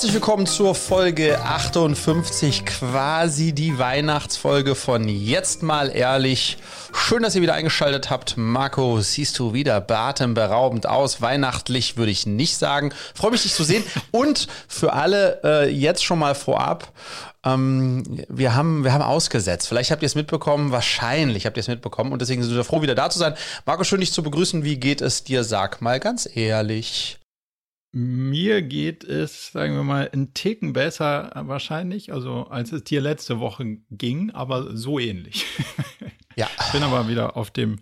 herzlich willkommen zur Folge 58, quasi die Weihnachtsfolge von Jetzt mal ehrlich. Schön, dass ihr wieder eingeschaltet habt. Marco, siehst du wieder atemberaubend aus. Weihnachtlich würde ich nicht sagen. Freue mich, dich zu sehen. Und für alle äh, jetzt schon mal vorab. Ähm, wir, haben, wir haben ausgesetzt. Vielleicht habt ihr es mitbekommen. Wahrscheinlich habt ihr es mitbekommen. Und deswegen sind wir froh, wieder da zu sein. Marco, schön, dich zu begrüßen. Wie geht es dir? Sag mal ganz ehrlich. Mir geht es, sagen wir mal, ein Ticken besser wahrscheinlich, also als es dir letzte Woche ging, aber so ähnlich. Ja. Ich bin aber wieder auf dem,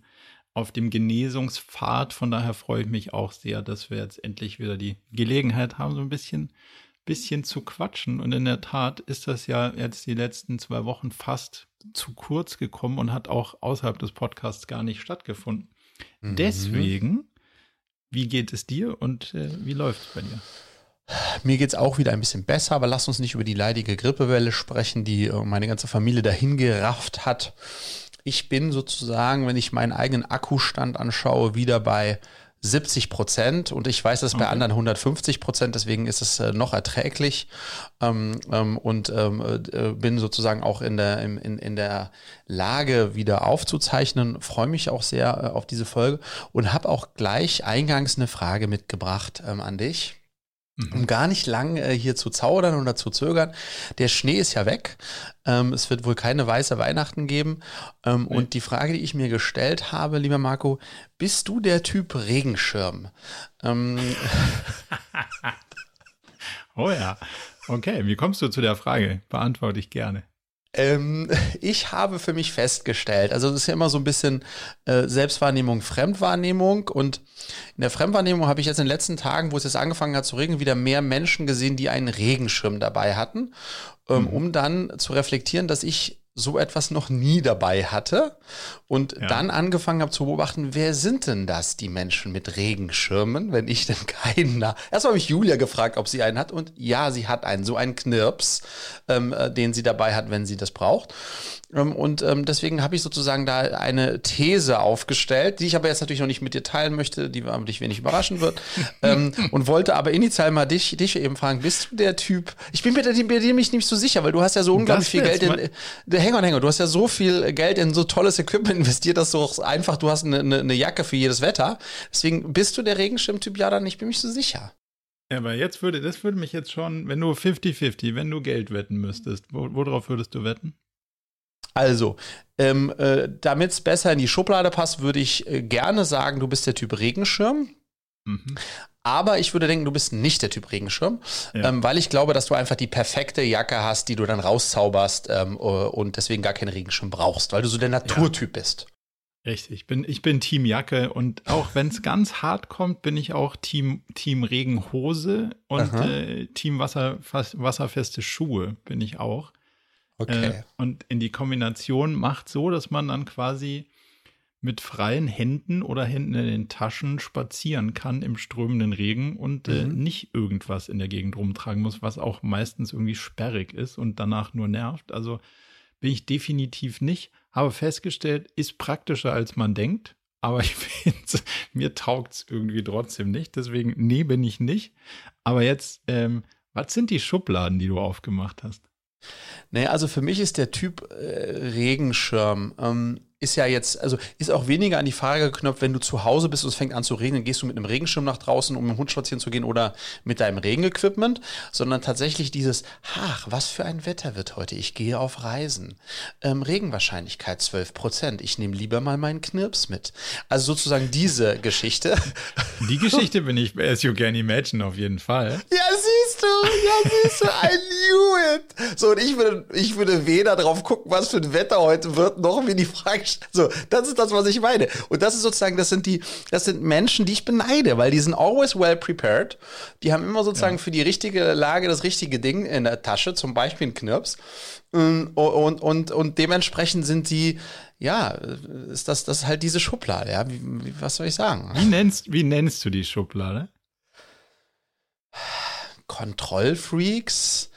auf dem Genesungspfad, von daher freue ich mich auch sehr, dass wir jetzt endlich wieder die Gelegenheit haben, so ein bisschen, bisschen zu quatschen. Und in der Tat ist das ja jetzt die letzten zwei Wochen fast zu kurz gekommen und hat auch außerhalb des Podcasts gar nicht stattgefunden. Mhm. Deswegen wie geht es dir und äh, wie läuft es bei dir? Mir geht es auch wieder ein bisschen besser, aber lass uns nicht über die leidige Grippewelle sprechen, die äh, meine ganze Familie dahin gerafft hat. Ich bin sozusagen, wenn ich meinen eigenen Akkustand anschaue, wieder bei 70 Prozent und ich weiß, dass okay. bei anderen 150 Prozent, deswegen ist es äh, noch erträglich ähm, ähm, und ähm, äh, bin sozusagen auch in der, in, in der Lage wieder aufzuzeichnen, freue mich auch sehr äh, auf diese Folge und habe auch gleich eingangs eine Frage mitgebracht ähm, an dich. Mhm. Um gar nicht lang äh, hier zu zaudern oder zu zögern. Der Schnee ist ja weg. Ähm, es wird wohl keine weiße Weihnachten geben. Ähm, nee. Und die Frage, die ich mir gestellt habe, lieber Marco, bist du der Typ Regenschirm? Ähm, oh ja. Okay, wie kommst du zu der Frage? Beantworte ich gerne. Ähm, ich habe für mich festgestellt, also das ist ja immer so ein bisschen äh, Selbstwahrnehmung, Fremdwahrnehmung und in der Fremdwahrnehmung habe ich jetzt in den letzten Tagen, wo es jetzt angefangen hat zu regnen, wieder mehr Menschen gesehen, die einen Regenschirm dabei hatten, ähm, mhm. um dann zu reflektieren, dass ich so etwas noch nie dabei hatte und ja. dann angefangen habe zu beobachten, wer sind denn das, die Menschen mit Regenschirmen, wenn ich denn keinen da. Erst habe ich Julia gefragt, ob sie einen hat und ja, sie hat einen, so einen Knirps, ähm, äh, den sie dabei hat, wenn sie das braucht. Ähm, und ähm, deswegen habe ich sozusagen da eine These aufgestellt, die ich aber jetzt natürlich noch nicht mit dir teilen möchte, die dich wenig überraschen wird. ähm, und wollte aber initial mal dich, dich eben fragen, bist du der Typ? Ich bin mir bei dir nicht so sicher, weil du hast ja so unglaublich viel Geld in. Der Hänger und Hänger, du hast ja so viel Geld in so tolles Equipment investiert, dass du auch einfach, du hast eine, eine, eine Jacke für jedes Wetter. Deswegen bist du der Regenschirmtyp, ja dann, ich bin mich so sicher. Ja, aber jetzt würde, das würde mich jetzt schon, wenn du 50-50, wenn du Geld wetten müsstest, wo, worauf würdest du wetten? Also, ähm, äh, damit es besser in die Schublade passt, würde ich äh, gerne sagen, du bist der Typ Regenschirm. Mhm. Aber ich würde denken, du bist nicht der Typ Regenschirm, ja. ähm, weil ich glaube, dass du einfach die perfekte Jacke hast, die du dann rauszauberst ähm, äh, und deswegen gar keinen Regenschirm brauchst, weil du so der Naturtyp ja. bist. Richtig, ich bin, ich bin Team Jacke und auch wenn es ganz hart kommt, bin ich auch Team, Team Regenhose und äh, Team Wasser, wasserfeste Schuhe bin ich auch. Okay. Äh, und in die Kombination macht so, dass man dann quasi mit freien Händen oder Händen in den Taschen spazieren kann im strömenden Regen und äh, mhm. äh, nicht irgendwas in der Gegend rumtragen muss, was auch meistens irgendwie sperrig ist und danach nur nervt. Also bin ich definitiv nicht. Habe festgestellt, ist praktischer als man denkt. Aber ich finde, mir taugt es irgendwie trotzdem nicht. Deswegen, nee, bin ich nicht. Aber jetzt, ähm, was sind die Schubladen, die du aufgemacht hast? Naja, also für mich ist der Typ äh, Regenschirm. Ähm, ist ja jetzt, also ist auch weniger an die Frage geknöpft, wenn du zu Hause bist und es fängt an zu regnen, gehst du mit einem Regenschirm nach draußen, um mit dem Hund spazieren zu gehen oder mit deinem Regenequipment, sondern tatsächlich dieses, ach, was für ein Wetter wird heute, ich gehe auf Reisen. Ähm, Regenwahrscheinlichkeit 12 Prozent, ich nehme lieber mal meinen Knirps mit. Also sozusagen diese Geschichte. Die Geschichte bin ich, as you can imagine, auf jeden Fall. Ja, siehst du, ja, siehst du, I knew it. So, und ich würde, ich würde weder drauf gucken, was für ein Wetter heute wird, noch mir die Frage so, das ist das, was ich meine. Und das ist sozusagen, das sind die, das sind Menschen, die ich beneide, weil die sind always well prepared. Die haben immer sozusagen ja. für die richtige Lage das richtige Ding in der Tasche, zum Beispiel ein Knirps. Und, und, und, und dementsprechend sind die, ja, ist das, das ist halt diese Schublade, ja. Wie, wie, was soll ich sagen? Wie nennst, wie nennst du die Schublade? Kontrollfreaks,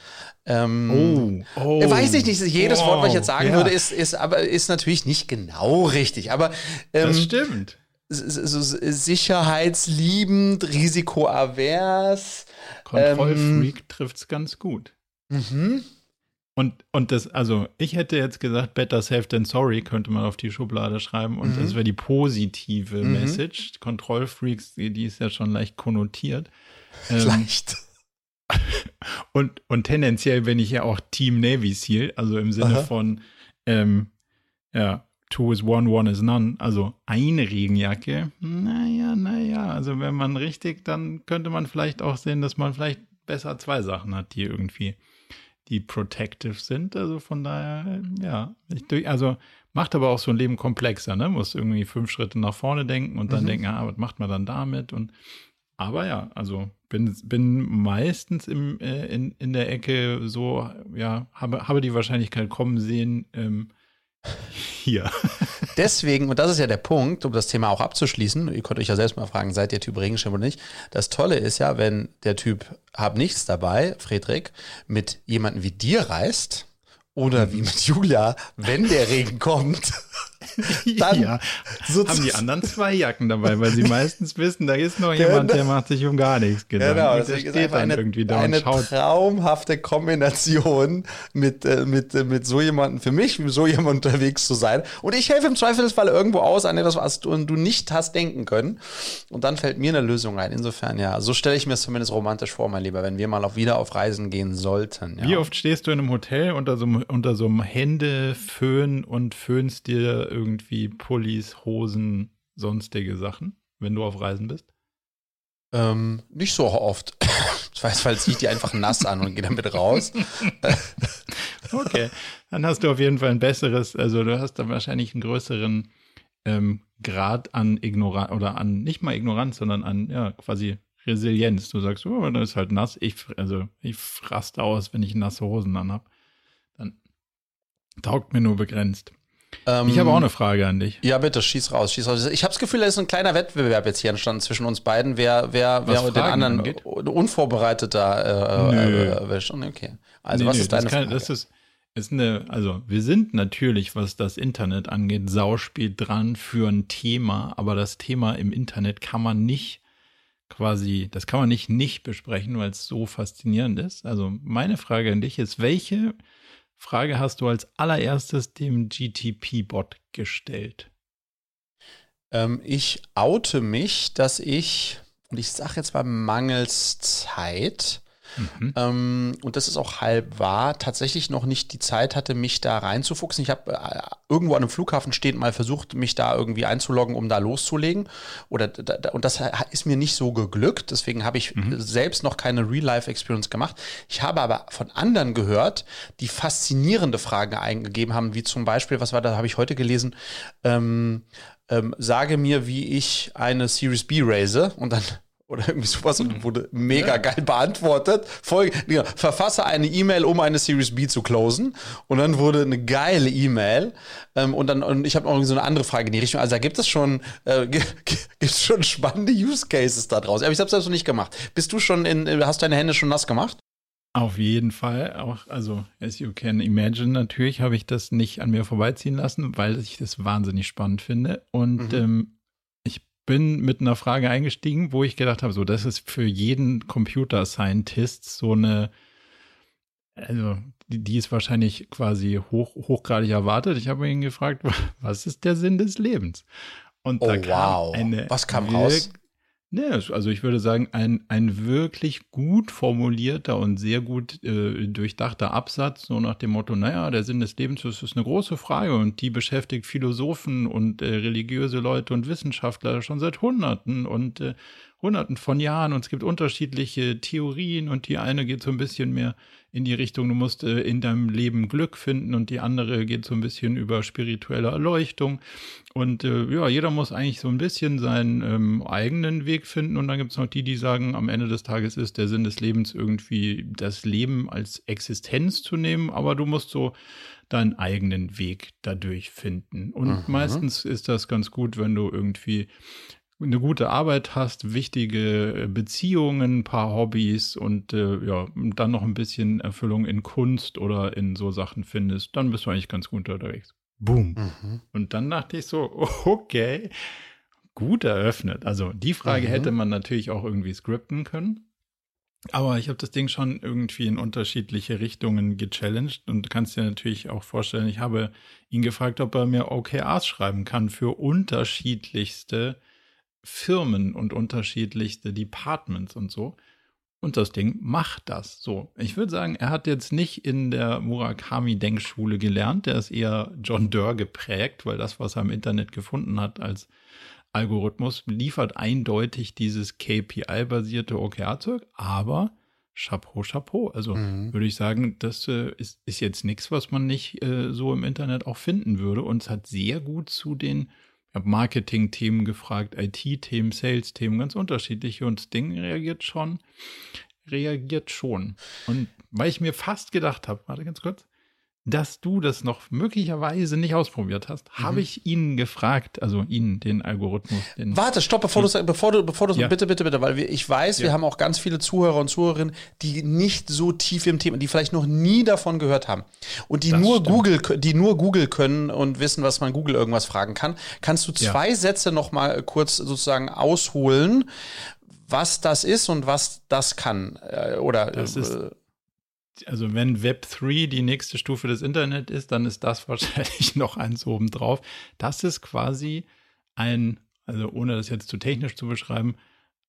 ähm, oh, oh, weiß ich nicht, jedes wow, Wort, was ich jetzt sagen ja. würde, ist, ist, aber ist natürlich nicht genau richtig. Aber ähm, das stimmt. So sicherheitsliebend, risikoavers, Kontrollfreak ähm, trifft es ganz gut. Mhm. Und, und das, also ich hätte jetzt gesagt, better safe than sorry könnte man auf die Schublade schreiben und mhm. das wäre die positive mhm. Message. Kontrollfreaks, die, die ist ja schon leicht konnotiert. Ähm, leicht. Und, und tendenziell bin ich ja auch Team Navy Seal, also im Sinne Aha. von, ähm, ja, two is one, one is none, also eine Regenjacke. Naja, naja, also wenn man richtig, dann könnte man vielleicht auch sehen, dass man vielleicht besser zwei Sachen hat, die irgendwie die protective sind. Also von daher, ja, ich, also macht aber auch so ein Leben komplexer, ne? Muss irgendwie fünf Schritte nach vorne denken und dann mhm. denken, ah, was macht man dann damit? Und aber ja, also bin, bin meistens im, äh, in, in der Ecke so, ja, habe, habe die Wahrscheinlichkeit kommen sehen, ähm, hier. Deswegen, und das ist ja der Punkt, um das Thema auch abzuschließen, ihr könnt euch ja selbst mal fragen, seid ihr Typ Regenschirm oder nicht? Das Tolle ist ja, wenn der Typ hab nichts dabei, Friedrich, mit jemandem wie dir reist, oder wie mit Julia, wenn der Regen kommt, dann ja, haben die anderen zwei Jacken dabei, weil sie meistens wissen, da ist noch jemand, genau. der macht sich um gar nichts Gedanken. Genau, das ist einfach eine, eine traumhafte Kombination mit, äh, mit, äh, mit so jemandem, für mich, mit so jemandem unterwegs zu sein. Und ich helfe im Zweifelsfall irgendwo aus an etwas, was du, du nicht hast denken können. Und dann fällt mir eine Lösung ein. Insofern, ja, so stelle ich mir es zumindest romantisch vor, mein Lieber, wenn wir mal auf, wieder auf Reisen gehen sollten. Ja. Wie oft stehst du in einem Hotel unter so, unter so einem Händeföhn und föhnst dir irgendwie Pullis, Hosen, sonstige Sachen, wenn du auf Reisen bist? Ähm, nicht so oft. Ich weiß, weil ziehe ich die einfach nass an und gehe damit raus. okay, dann hast du auf jeden Fall ein besseres, also du hast dann wahrscheinlich einen größeren ähm, Grad an Ignoranz oder an nicht mal Ignoranz, sondern an ja quasi Resilienz. Du sagst, oh, dann ist halt nass. Ich also ich raste aus, wenn ich nasse Hosen anhab. Dann taugt mir nur begrenzt. Ähm, ich habe auch eine Frage an dich. Ja, bitte, schieß raus, schieß raus. Ich habe das Gefühl, da ist ein kleiner Wettbewerb jetzt hier entstanden zwischen uns beiden, wer, wer, wer den anderen angeht? unvorbereiteter äh, erwischt. Okay. Also, nee, was ist deine kann, Frage? Das ist, ist eine, also wir sind natürlich, was das Internet angeht, sauspät dran für ein Thema, aber das Thema im Internet kann man nicht quasi, das kann man nicht nicht besprechen, weil es so faszinierend ist. Also meine Frage an dich ist, welche Frage hast du als allererstes dem GTP-Bot gestellt? Ähm, ich oute mich, dass ich, und ich sage jetzt mal mangels Zeit, Mhm. Ähm, und das ist auch halb wahr, tatsächlich noch nicht die Zeit hatte, mich da reinzufuchsen. Ich habe äh, irgendwo an einem Flughafen stehend mal versucht, mich da irgendwie einzuloggen, um da loszulegen. Oder, da, und das ist mir nicht so geglückt. Deswegen habe ich mhm. selbst noch keine Real-Life-Experience gemacht. Ich habe aber von anderen gehört, die faszinierende Fragen eingegeben haben, wie zum Beispiel, was war da, habe ich heute gelesen, ähm, ähm, sage mir, wie ich eine Series B raise und dann oder irgendwie sowas und mhm. wurde mega geil beantwortet. Folge, ja, verfasse eine E-Mail, um eine Series B zu closen. Und dann wurde eine geile E-Mail. Ähm, und dann, und ich habe noch so eine andere Frage in die Richtung. Also da gibt es schon, äh, gibt schon spannende Use Cases da draußen. Aber ich habe es selbst noch nicht gemacht. Bist du schon in, hast deine Hände schon nass gemacht? Auf jeden Fall. Auch, also, as you can imagine, natürlich habe ich das nicht an mir vorbeiziehen lassen, weil ich das wahnsinnig spannend finde. Und mhm. ähm, bin mit einer Frage eingestiegen, wo ich gedacht habe, so, das ist für jeden Computer Scientist so eine, also die, die ist wahrscheinlich quasi hoch, hochgradig erwartet. Ich habe ihn gefragt, was ist der Sinn des Lebens? Und oh, da kam wow. eine was kam raus? Ne, also ich würde sagen, ein, ein wirklich gut formulierter und sehr gut äh, durchdachter Absatz, so nach dem Motto, naja, der Sinn des Lebens das ist eine große Frage und die beschäftigt Philosophen und äh, religiöse Leute und Wissenschaftler schon seit Hunderten und äh, Hunderten von Jahren und es gibt unterschiedliche Theorien und die eine geht so ein bisschen mehr in die Richtung, du musst äh, in deinem Leben Glück finden und die andere geht so ein bisschen über spirituelle Erleuchtung und äh, ja, jeder muss eigentlich so ein bisschen seinen ähm, eigenen Weg finden und dann gibt es noch die, die sagen, am Ende des Tages ist der Sinn des Lebens irgendwie das Leben als Existenz zu nehmen, aber du musst so deinen eigenen Weg dadurch finden. Und mhm. meistens ist das ganz gut, wenn du irgendwie eine gute Arbeit hast, wichtige Beziehungen, ein paar Hobbys und äh, ja, dann noch ein bisschen Erfüllung in Kunst oder in so Sachen findest, dann bist du eigentlich ganz gut unterwegs. Boom. Mhm. Und dann dachte ich so, okay, gut eröffnet. Also die Frage mhm. hätte man natürlich auch irgendwie skripten können. Aber ich habe das Ding schon irgendwie in unterschiedliche Richtungen gechallenged und du kannst dir natürlich auch vorstellen, ich habe ihn gefragt, ob er mir OKRs schreiben kann für unterschiedlichste Firmen und unterschiedlichste Departments und so. Und das Ding macht das so. Ich würde sagen, er hat jetzt nicht in der Murakami-Denkschule gelernt. Der ist eher John Doerr geprägt, weil das, was er im Internet gefunden hat als Algorithmus, liefert eindeutig dieses KPI-basierte OKR-Zeug. Aber Chapeau, Chapeau. Also mhm. würde ich sagen, das äh, ist, ist jetzt nichts, was man nicht äh, so im Internet auch finden würde. Und es hat sehr gut zu den habe Marketing-Themen gefragt, IT-Themen, Sales-Themen, ganz unterschiedliche und das Ding reagiert schon, reagiert schon. Und weil ich mir fast gedacht habe, warte ganz kurz, dass du das noch möglicherweise nicht ausprobiert hast, mhm. habe ich ihn gefragt, also ihn, den Algorithmus. Den Warte, stopp, bevor du, bevor du, bevor du, ja. bitte, bitte, bitte, weil wir, ich weiß, ja. wir haben auch ganz viele Zuhörer und Zuhörerinnen, die nicht so tief im Thema, die vielleicht noch nie davon gehört haben und die das nur stimmt. Google, die nur Google können und wissen, was man Google irgendwas fragen kann. Kannst du zwei ja. Sätze noch mal kurz sozusagen ausholen, was das ist und was das kann? Äh, oder das ist äh, also wenn Web 3 die nächste Stufe des Internet ist, dann ist das wahrscheinlich noch eins obendrauf. Das ist quasi ein, also ohne das jetzt zu technisch zu beschreiben,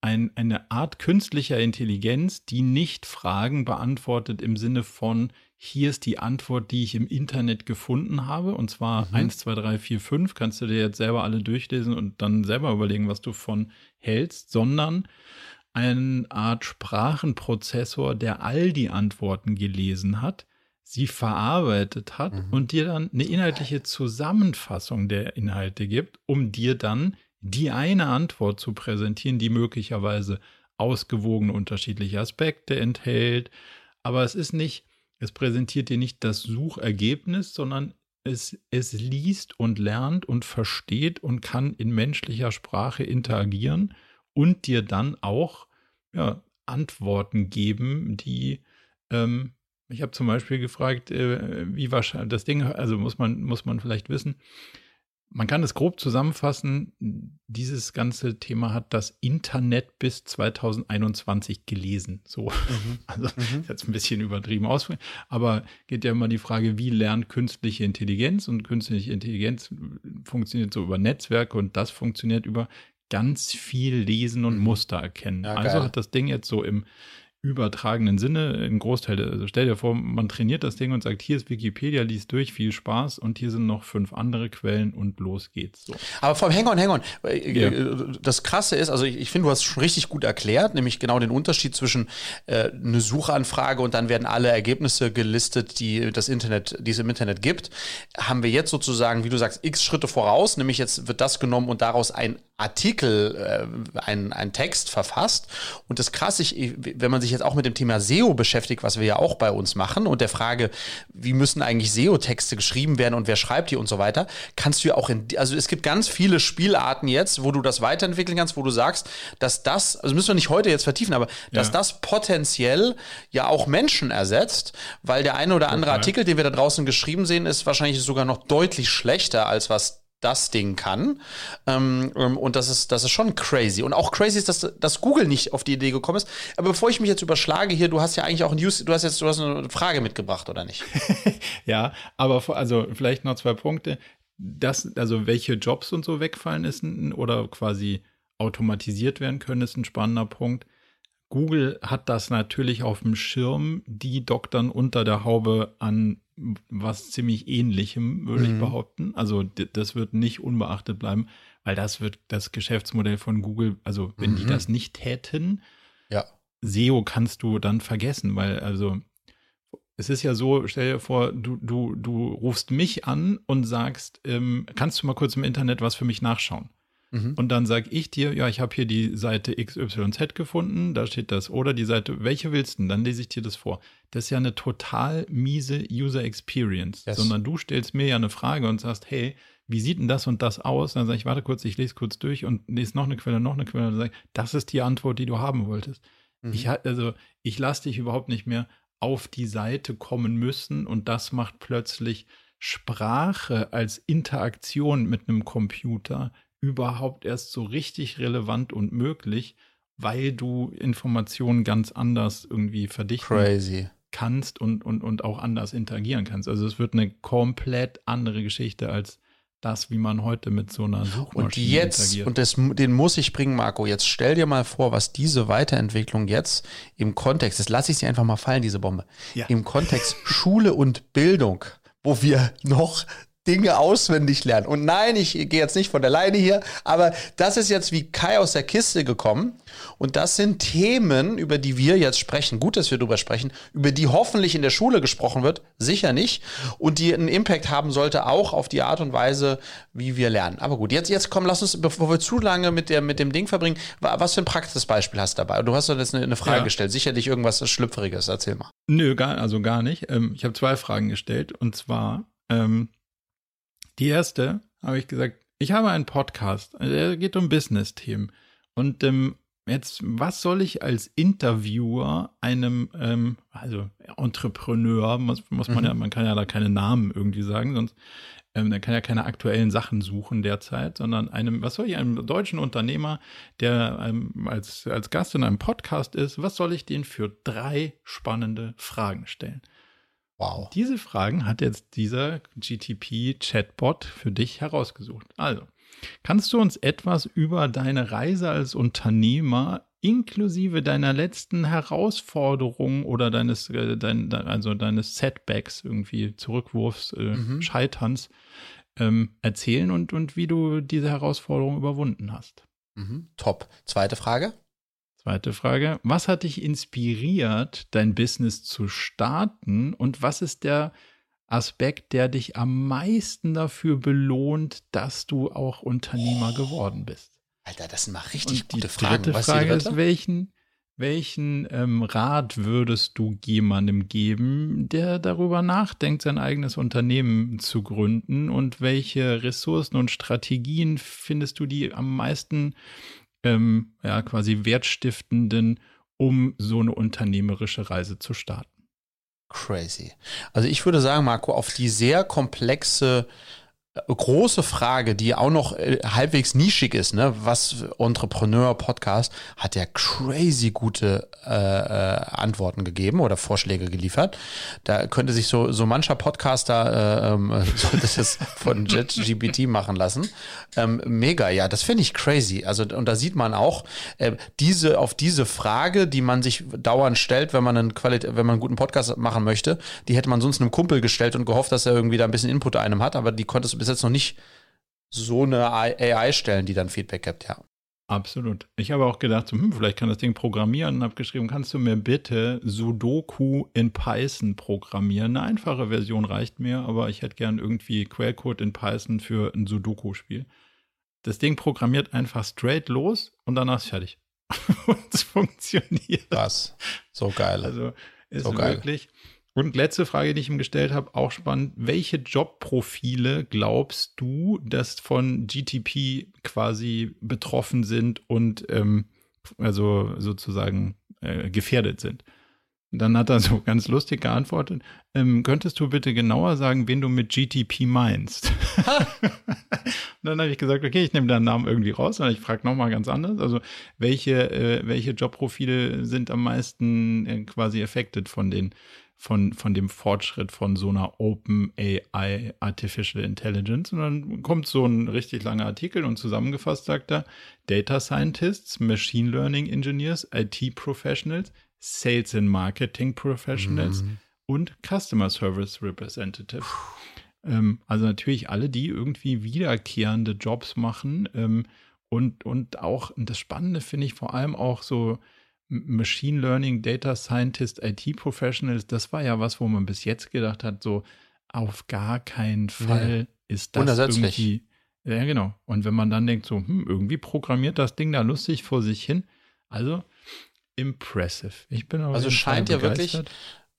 ein, eine Art künstlicher Intelligenz, die nicht Fragen beantwortet im Sinne von, hier ist die Antwort, die ich im Internet gefunden habe, und zwar mhm. 1, 2, 3, 4, 5, kannst du dir jetzt selber alle durchlesen und dann selber überlegen, was du von hältst, sondern eine Art Sprachenprozessor, der all die Antworten gelesen hat, sie verarbeitet hat mhm. und dir dann eine inhaltliche Zusammenfassung der Inhalte gibt, um dir dann die eine Antwort zu präsentieren, die möglicherweise ausgewogene unterschiedliche Aspekte enthält. Aber es ist nicht, es präsentiert dir nicht das Suchergebnis, sondern es, es liest und lernt und versteht und kann in menschlicher Sprache interagieren und dir dann auch ja, Antworten geben, die ähm, ich habe zum Beispiel gefragt, äh, wie wahrscheinlich das Ding, also muss man, muss man vielleicht wissen, man kann es grob zusammenfassen, dieses ganze Thema hat das Internet bis 2021 gelesen. So, mhm. also mhm. jetzt ein bisschen übertrieben aus, aber geht ja immer die Frage, wie lernt künstliche Intelligenz? Und künstliche Intelligenz funktioniert so über Netzwerke und das funktioniert über ganz viel lesen und mhm. Muster erkennen. Ja, also hat das Ding jetzt so im übertragenen Sinne einen Großteil, also stell dir vor, man trainiert das Ding und sagt, hier ist Wikipedia, liest durch, viel Spaß und hier sind noch fünf andere Quellen und los geht's. So. Aber vom Hang on, Hang on. Ja. Das Krasse ist, also ich, ich finde, du hast es schon richtig gut erklärt, nämlich genau den Unterschied zwischen äh, eine Suchanfrage und dann werden alle Ergebnisse gelistet, die das Internet, die es im Internet gibt. Haben wir jetzt sozusagen, wie du sagst, x Schritte voraus, nämlich jetzt wird das genommen und daraus ein Artikel, äh, ein, ein Text verfasst. Und das Krasse, ich, wenn man sich jetzt auch mit dem Thema SEO beschäftigt, was wir ja auch bei uns machen, und der Frage, wie müssen eigentlich SEO-Texte geschrieben werden und wer schreibt die und so weiter, kannst du ja auch in, also es gibt ganz viele Spielarten jetzt, wo du das weiterentwickeln kannst, wo du sagst, dass das, also müssen wir nicht heute jetzt vertiefen, aber ja. dass das potenziell ja auch Menschen ersetzt, weil der eine oder andere okay. Artikel, den wir da draußen geschrieben sehen, ist wahrscheinlich sogar noch deutlich schlechter, als was das Ding kann. Ähm, ähm, und das ist, das ist schon crazy. Und auch crazy ist, dass, dass Google nicht auf die Idee gekommen ist. Aber bevor ich mich jetzt überschlage hier, du hast ja eigentlich auch News, du hast jetzt du hast eine Frage mitgebracht, oder nicht? ja, aber also vielleicht noch zwei Punkte. Das, also welche Jobs und so wegfallen ist oder quasi automatisiert werden können, ist ein spannender Punkt. Google hat das natürlich auf dem Schirm, die doktern unter der Haube an was ziemlich ähnlichem, würde mhm. ich behaupten. Also das wird nicht unbeachtet bleiben, weil das wird das Geschäftsmodell von Google, also wenn mhm. die das nicht täten, ja. SEO kannst du dann vergessen, weil also es ist ja so, stell dir vor, du, du, du rufst mich an und sagst, ähm, kannst du mal kurz im Internet was für mich nachschauen? Mhm. Und dann sage ich dir, ja, ich habe hier die Seite XYZ gefunden, da steht das. Oder die Seite, welche willst du? Dann lese ich dir das vor. Das ist ja eine total miese User Experience. Yes. Sondern du stellst mir ja eine Frage und sagst, hey, wie sieht denn das und das aus? Dann sage ich, warte kurz, ich lese kurz durch und lese noch eine Quelle, noch eine Quelle. Und dann sage ich, das ist die Antwort, die du haben wolltest. Mhm. Ich, also, ich lasse dich überhaupt nicht mehr auf die Seite kommen müssen und das macht plötzlich Sprache als Interaktion mit einem Computer überhaupt erst so richtig relevant und möglich. weil du Informationen ganz anders irgendwie verdichten Crazy. kannst und, und, und auch anders interagieren kannst. Also es wird eine komplett andere Geschichte als das, wie man heute mit so einer Suchmaschine Und jetzt, interagiert. und das, den muss ich bringen, Marco, jetzt stell dir mal vor, was diese Weiterentwicklung jetzt im Kontext, das lasse ich sie einfach mal fallen, diese Bombe, Ja. im Kontext Schule und Bildung, wo wir noch Dinge auswendig lernen. Und nein, ich gehe jetzt nicht von der Leine hier, aber das ist jetzt wie Kai aus der Kiste gekommen. Und das sind Themen, über die wir jetzt sprechen. Gut, dass wir darüber sprechen, über die hoffentlich in der Schule gesprochen wird, sicher nicht. Und die einen Impact haben sollte auch auf die Art und Weise, wie wir lernen. Aber gut, jetzt, jetzt komm, lass uns, bevor wir zu lange mit, der, mit dem Ding verbringen, wa- was für ein praktisches Beispiel hast du dabei? Du hast doch jetzt eine, eine Frage Ja. gestellt, sicherlich irgendwas Schlüpfriges, erzähl mal. Nö, gar, also gar nicht. Ähm, ich habe zwei Fragen gestellt. Und zwar, ähm, die erste habe ich gesagt, ich habe einen Podcast, der geht um Business-Themen. Und ähm, jetzt, was soll ich als Interviewer einem, ähm, also Entrepreneur, muss, muss man Mhm. ja, man kann ja da keine Namen irgendwie sagen, sonst ähm, der kann ja keine aktuellen Sachen suchen derzeit, sondern einem, was soll ich, einem deutschen Unternehmer, der ähm, als, als Gast in einem Podcast ist, was soll ich den für drei spannende Fragen stellen? Wow. Diese Fragen hat jetzt dieser GTP-Chatbot für dich herausgesucht. Also, kannst du uns etwas über deine Reise als Unternehmer inklusive deiner letzten Herausforderungen oder deines, äh, dein, de- also deines Setbacks, irgendwie Zurückwurfs, äh, Mhm. Scheiterns, ähm, erzählen und, und wie du diese Herausforderung überwunden hast? Mhm. Top. Zweite Frage. Zweite Frage. Was hat dich inspiriert, dein Business zu starten und was ist der Aspekt, der dich am meisten dafür belohnt, dass du auch Unternehmer geworden bist? Alter, das sind mal richtig und die gute Fragen. dritte die Frage dritte? ist, welchen, welchen ähm, Rat würdest du jemandem geben, der darüber nachdenkt, sein eigenes Unternehmen zu gründen? Und welche Ressourcen und Strategien findest du die am meisten ähm, ja, quasi wertstiftenden, um so eine unternehmerische Reise zu starten? Crazy. Also ich würde sagen, Marco, auf die sehr komplexe große Frage, die auch noch äh, halbwegs nischig ist, ne, was Entrepreneur Podcast hat ja crazy gute äh, äh, Antworten gegeben oder Vorschläge geliefert. Da könnte sich so so mancher Podcaster äh, ähm, sollte das von JetGPT machen lassen. Ähm, mega, ja, das finde ich crazy. Also und da sieht man auch äh, diese auf diese Frage, die man sich dauernd stellt, wenn man einen Qualit wenn man einen guten Podcast machen möchte, die hätte man sonst einem Kumpel gestellt und gehofft, dass er irgendwie da ein bisschen Input einem hat, aber die konntest du bis jetzt noch nicht so eine AI stellen, die dann Feedback gibt, ja. Absolut. Ich habe auch gedacht, hm, vielleicht kann das Ding programmieren und habe geschrieben, kannst du mir bitte Sudoku in Python programmieren? Eine einfache Version reicht mir, aber ich hätte gern irgendwie Quellcode in Python für ein Sudoku-Spiel. Das Ding programmiert einfach straight los und danach ist fertig. und es funktioniert. Was? So geil. Also ist So geil. wirklich. Und letzte Frage, die ich ihm gestellt habe, auch spannend. Welche Jobprofile glaubst du, dass von GTP quasi betroffen sind und ähm, also sozusagen äh, gefährdet sind? Dann hat er so ganz lustig geantwortet. Ähm, könntest du bitte genauer sagen, wen du mit GTP meinst? dann habe ich gesagt, okay, ich nehme deinen Namen irgendwie raus und ich frage nochmal ganz anders. Also, welche, äh, welche Jobprofile sind am meisten äh, quasi affected von den von, von dem Fortschritt von so einer Open AI Artificial Intelligence. Und dann kommt so ein richtig langer Artikel und zusammengefasst sagt er, Data Scientists, Machine Learning Engineers, IT Professionals, Sales and Marketing Professionals Mhm. und Customer Service Representatives. Ähm, also natürlich alle, die irgendwie wiederkehrende Jobs machen ähm, und, und auch, und das Spannende finde ich vor allem auch so Machine Learning, Data Scientist, IT Professionals, das war ja was, wo man bis jetzt gedacht hat, so auf gar keinen Fall ist das irgendwie. Ja, genau. Und wenn man dann denkt, so, hm, irgendwie programmiert das Ding da lustig vor sich hin. Also impressive. Ich bin aber Also scheint ja wirklich,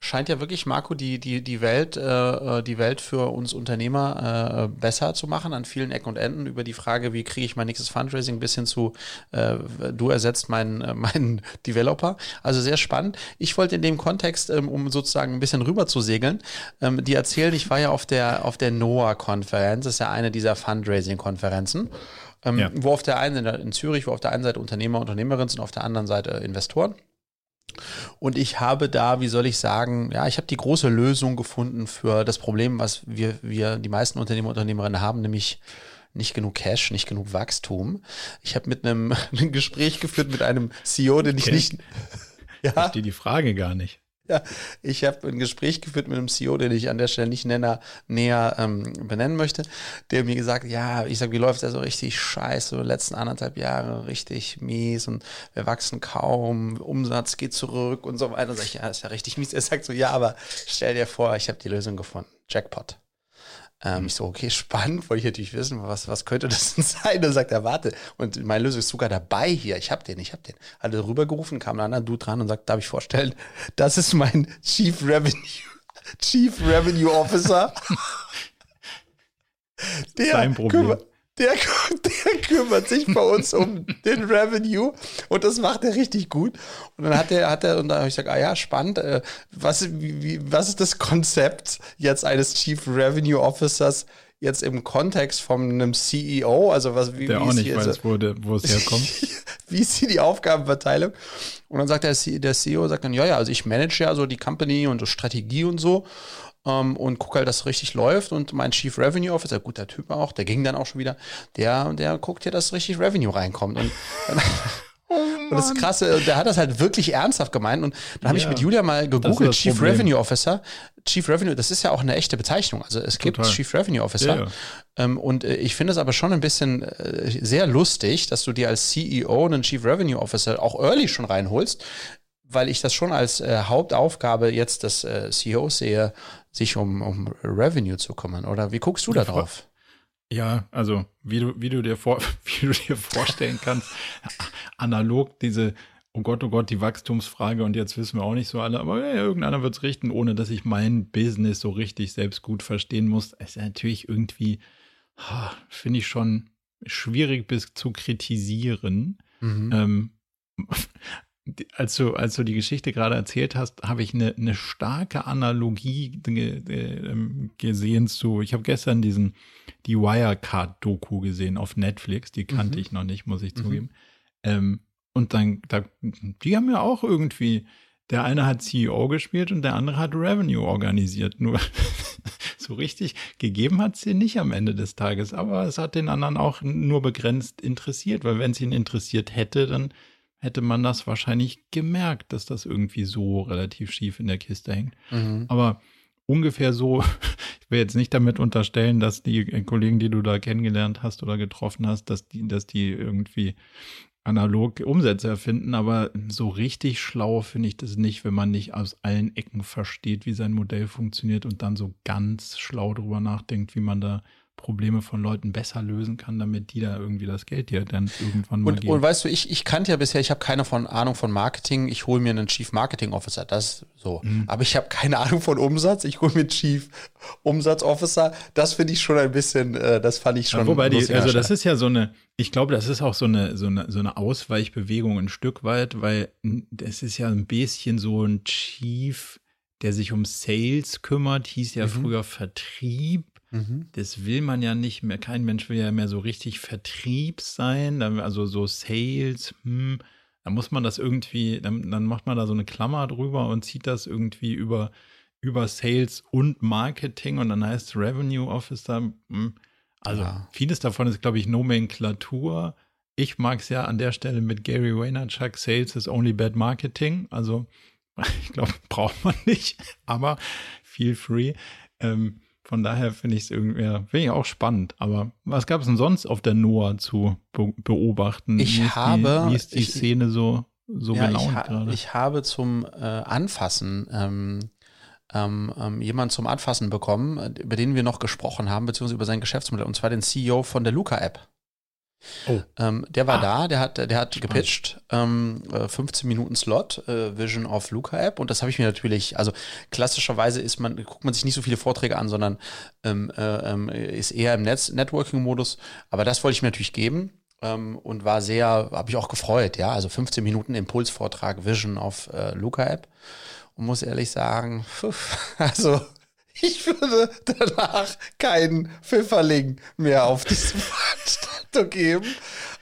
scheint ja wirklich, Marco, die, die, die Welt, äh, die Welt für uns Unternehmer äh, besser zu machen an vielen Ecken und Enden über die Frage, wie kriege ich mein nächstes Fundraising bis hin zu, äh, du ersetzt meinen, äh, meinen Developer. Also sehr spannend. Ich wollte in dem Kontext, ähm, um sozusagen ein bisschen rüber zu segeln, ähm, die erzählen, ich war ja auf der, auf der NOAA-Konferenz, das ist ja eine dieser Fundraising-Konferenzen. ähm, ja. wo auf der einen in Zürich, wo auf der einen Seite Unternehmer, Unternehmerinnen sind, auf der anderen Seite Investoren. Und ich habe da, wie soll ich sagen, ja, ich habe die große Lösung gefunden für das Problem, was wir, wir die meisten Unternehmer, Unternehmerinnen haben, nämlich nicht genug Cash, nicht genug Wachstum. Ich habe mit einem ein Gespräch geführt mit einem CEO, den ich nicht. Ja. Ich verstehe die Frage gar nicht. Ja, ich habe ein Gespräch geführt mit einem CEO, den ich an der Stelle nicht nenner, näher ähm, benennen möchte, der mir gesagt, ja, ich sag, wie läuft das so richtig scheiße, letzten anderthalb Jahre richtig mies und wir wachsen kaum, Umsatz geht zurück und so weiter. Sag ich, ja, ist ja richtig mies. Er sagt so, ja, aber stell dir vor, ich habe die Lösung gefunden. Jackpot. Ähm, ich so, okay, spannend, wollte ich natürlich wissen, was, was könnte das denn sein? Dann sagt er, warte, und meine Lösung ist sogar dabei hier. Ich habe den, ich habe den. Hat er rübergerufen, kam ein anderer Dude dran und sagt, darf ich vorstellen, das ist mein Chief Revenue, Chief Revenue Officer. Der Sein Problem. Kümmert, der, der kümmert sich bei uns um den Revenue und das macht er richtig gut. Und dann hat er, hat er, und da habe ich gesagt, ah ja, spannend, äh, was, wie, was ist das Konzept jetzt eines Chief Revenue Officers jetzt im Kontext von einem CEO? Also was, wie, der wie auch nicht weiß, wo, der, wo es herkommt. wie ist hier die Aufgabenverteilung? Und dann sagt der, der CEO, sagt dann, ja, ja, also ich manage ja so die Company und so Strategie und so ähm, und gucke halt, dass es richtig läuft. Und mein Chief Revenue Officer, guter Typ auch, der ging dann auch schon wieder, der, der guckt ja, dass richtig Revenue reinkommt. Und Oh und das Krasse, der hat das halt wirklich ernsthaft gemeint. Und dann habe ja, ich mit Julia mal gegoogelt, Chief Problem. Revenue Officer. Chief Revenue, das ist ja auch eine echte Bezeichnung. Also es gibt Total. Chief Revenue Officer. Ja, ja. Ähm, und äh, ich finde es aber schon ein bisschen äh, sehr lustig, dass du dir als CEO einen Chief Revenue Officer auch early schon reinholst, weil ich das schon als äh, Hauptaufgabe jetzt des CEOs sehe, sich um, um Revenue zu kümmern. Oder wie guckst du da drauf? Ja, also wie du, wie du dir vor, wie du dir vorstellen kannst, analog diese, oh Gott, oh Gott, die Wachstumsfrage und jetzt wissen wir auch nicht so alle, aber ja, irgendeiner wird es richten, ohne dass ich mein Business so richtig selbst gut verstehen muss. ist natürlich irgendwie, finde ich schon schwierig bis zu kritisieren. Mhm. Ähm, als du, als du die Geschichte gerade erzählt hast, habe ich eine, eine starke Analogie ähm, gesehen zu, ich habe gestern diesen, die Wirecard-Doku gesehen auf Netflix, die kannte mhm. ich noch nicht, muss ich mhm. zugeben. Ähm, und dann, da, die haben ja auch irgendwie, der eine hat CEO gespielt und der andere hat Revenue organisiert. Nur so richtig gegeben hat sie nicht am Ende des Tages, aber es hat den anderen auch nur begrenzt interessiert, weil wenn es ihn interessiert hätte, dann hätte man das wahrscheinlich gemerkt, dass das irgendwie so relativ schief in der Kiste hängt. Mhm. Aber ungefähr so, ich will jetzt nicht damit unterstellen, dass die Kollegen, die du da kennengelernt hast oder getroffen hast, dass die, dass die irgendwie analog Umsätze erfinden, aber so richtig schlau finde ich das nicht, wenn man nicht aus allen Ecken versteht, wie sein Modell funktioniert und dann so ganz schlau drüber nachdenkt, wie man da Probleme von Leuten besser lösen kann, damit die da irgendwie das Geld hier dann irgendwann mal und, geben. Und weißt du, ich, ich kannte ja bisher, ich habe keine von Ahnung von Marketing, ich hole mir einen Chief Marketing Officer, das so. Mhm. Aber ich habe keine Ahnung von Umsatz, ich hole mir einen Chief Umsatz Officer, das finde ich schon ein bisschen, äh, das fand ich schon. Ja, wobei, die, also das ist ja so eine, ich glaube, das ist auch so eine, so eine, so eine Ausweichbewegung ein Stück weit, weil das ist ja ein bisschen so ein Chief, der sich um Sales kümmert, hieß ja mhm. früher Vertrieb Mhm. Das will man ja nicht mehr. Kein Mensch will ja mehr so richtig Vertrieb sein, also so Sales. Hm, da muss man das irgendwie, dann, dann macht man da so eine Klammer drüber und zieht das irgendwie über, über Sales und Marketing und dann heißt Revenue Officer. Hm, also ja. vieles davon ist, glaube ich, Nomenklatur. Ich mag es ja an der Stelle mit Gary Vaynerchuk, Sales is only bad marketing. Also ich glaube, braucht man nicht, aber feel free. Ähm, von daher finde ich es irgendwie, finde ich auch spannend. Aber was gab es denn sonst auf der Noah zu be beobachten? Ich wie habe. Die, wie ist die ich, Szene so, so ja, gelaunt ich ha gerade? Ich habe zum äh, Anfassen ähm, ähm, ähm, jemanden zum Anfassen bekommen, über den wir noch gesprochen haben, beziehungsweise über sein Geschäftsmodell, und zwar den CEO von der Luca-App. Oh. Ähm, der war ah. da, der hat, der hat gepitcht, ähm, 15 äh, Minuten Slot, äh, Vision of Luca App. Und das habe ich mir natürlich, also klassischerweise ist man, guckt man sich nicht so viele Vorträge an, sondern ähm, äh, ähm, ist eher im Netz, Networking-Modus. Aber das wollte ich mir natürlich geben ähm, und war sehr, habe ich auch gefreut, ja. Also 15 Minuten Impulsvortrag Vision of äh, Luca App. Und muss ehrlich sagen, pf, also ich würde danach keinen Pfifferling mehr auf diese Veranstaltung geben.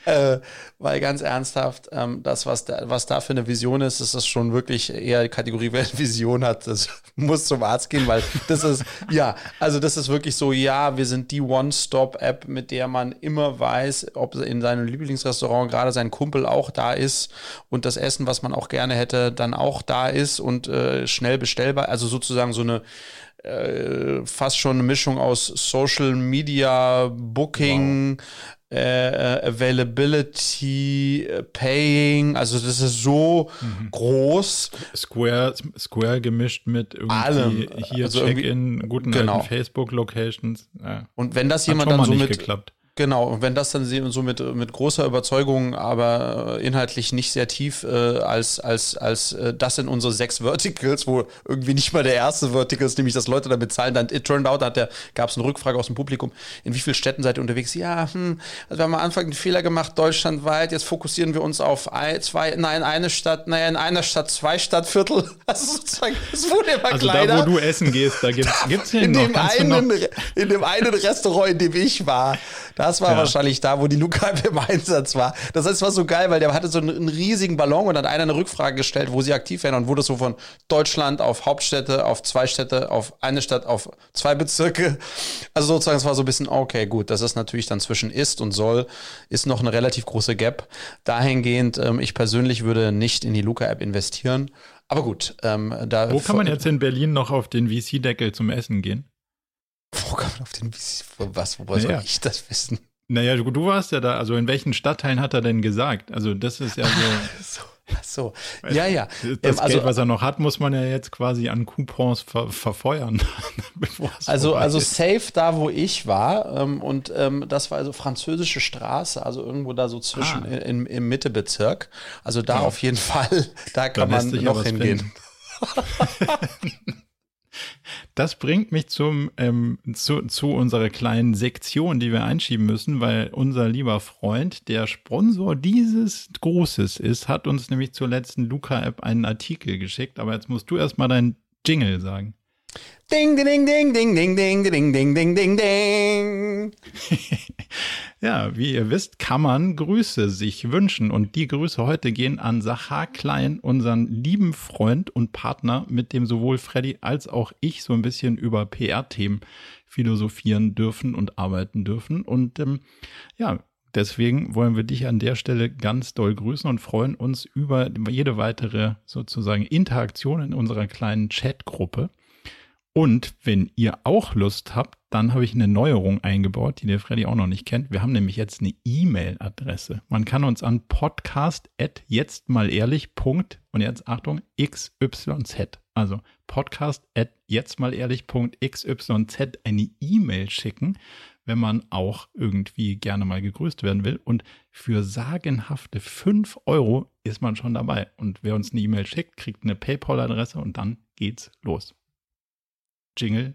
Äh, weil ganz ernsthaft, ähm, das, was da, was da für eine Vision ist, ist das schon wirklich eher die Kategorie, wer eine Vision hat, das muss zum Arzt gehen, weil das ist, ja, also das ist wirklich so, ja, wir sind die One-Stop-App, mit der man immer weiß, ob in seinem Lieblingsrestaurant gerade sein Kumpel auch da ist und das Essen, was man auch gerne hätte, dann auch da ist und äh, schnell bestellbar, also sozusagen so eine äh, fast schon eine Mischung aus Social Media, Booking, wow. Äh, äh, Availability, äh, Paying, also das ist so mhm. groß. Square, Square gemischt mit irgendwie Allem. hier also Check-in, guten genau. alten Facebook-Locations. Ja. Und wenn das jemand dann so mit, geklappt. Genau, und wenn das dann so mit, mit großer Überzeugung, aber äh, inhaltlich nicht sehr tief äh, als, als, als äh, das in unsere sechs Verticals, wo irgendwie nicht mal der erste Vertical ist, nämlich dass Leute damit zahlen, dann it turned out, da gab es eine Rückfrage aus dem Publikum, in wie vielen Städten seid ihr unterwegs? Ja, hm, also wir haben am Anfang einen Fehler gemacht, deutschlandweit, jetzt fokussieren wir uns auf ein, zwei, nein, eine Stadt, naja, in einer Stadt zwei Stadtviertel. Also sozusagen, es wurde immer also kleiner. Da, wo du essen gehst, da gibt es noch. Dem einen, in dem einen Restaurant, in dem ich war, das war ja. wahrscheinlich da, wo die Luca im Einsatz war. Das heißt, war so geil, weil der hatte so einen, einen, riesigen Ballon und hat einer eine Rückfrage gestellt, wo sie aktiv wären und wurde so von Deutschland auf Hauptstädte, auf zwei Städte, auf eine Stadt, auf zwei Bezirke. Also sozusagen, es war so ein bisschen, okay, gut, das ist natürlich dann zwischen ist und soll, ist noch eine relativ große Gap. Dahingehend, ähm, ich persönlich würde nicht in die Luca-App investieren. Aber gut, ähm, da. Wo kann man jetzt in Berlin noch auf den VC-Deckel zum Essen gehen? Wo kann man auf den Was, woher naja. soll ich das wissen? Naja, du, du, warst ja da. Also in welchen Stadtteilen hat er denn gesagt? Also das ist ja so. so. so. Ja, ja. Das ähm, also, Geld, was er noch hat, muss man ja jetzt quasi an Coupons ver verfeuern. also, also safe da, wo ich war. Ähm, und ähm, das war also französische Straße, also irgendwo da so zwischen ah. in, im Mittebezirk. Also da ja. auf jeden Fall, da kann man noch hingehen. Das bringt mich zum, ähm, zu, zu unserer kleinen Sektion, die wir einschieben müssen, weil unser lieber Freund, der Sponsor dieses Großes ist, hat uns nämlich zur letzten Luca-App einen Artikel geschickt. Aber jetzt musst du erstmal deinen Jingle sagen. Ding, ding, ding, ding, ding, ding, ding, ding, ding, ding, ding. ja, wie ihr wisst, kann man Grüße sich wünschen. Und die Grüße heute gehen an Sachar Klein, unseren lieben Freund und Partner, mit dem sowohl Freddy als auch ich so ein bisschen über PR-Themen philosophieren dürfen und arbeiten dürfen. Und ähm, ja, Deswegen wollen wir dich an der Stelle ganz doll grüßen und freuen uns über jede weitere sozusagen Interaktion in unserer kleinen Chatgruppe. Und wenn ihr auch Lust habt, dann habe ich eine Neuerung eingebaut, die der Freddy auch noch nicht kennt. Wir haben nämlich jetzt eine E-Mail-Adresse. Man kann uns an podcast jetzt mal ehrlich. und jetzt Achtung, xyz. Also podcast jetzt mal ehrlich. xyz eine E-Mail schicken, wenn man auch irgendwie gerne mal gegrüßt werden will. Und für sagenhafte 5 Euro ist man schon dabei. Und wer uns eine E-Mail schickt, kriegt eine PayPal-Adresse und dann geht's los. Jingle,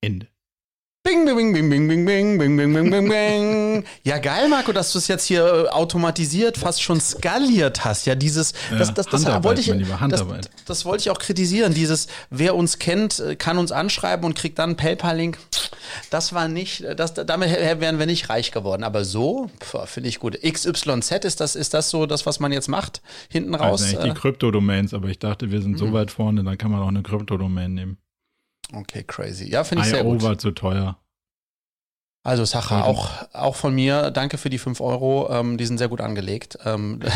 Ende. Bing, bing, bing, bing, bing, bing, bing, bing, bing, bing, bing, bing. Ja, geil, Marco, dass du es jetzt hier äh, automatisiert, fast schon skaliert hast. Ja, dieses, das, das, das, das wollte ich, das, das wollte ich auch kritisieren. Dieses, wer uns kennt, äh, kann uns anschreiben und kriegt dann einen PayPal-Link. Das war nicht, das, damit wären wir nicht reich geworden. Aber so, finde ich gut. XYZ, ist das, ist das so das, was man jetzt macht, hinten raus? Also nicht die Kryptodomains, aber ich dachte, wir sind so weit vorne, dann kann man auch eine Kryptodomain nehmen. Okay, crazy. Ja, finde ich sehr gut. war zu teuer. Also Sacha, auch, auch von mir, danke für die 5 Euro. Ähm, die sind sehr gut angelegt. Ähm.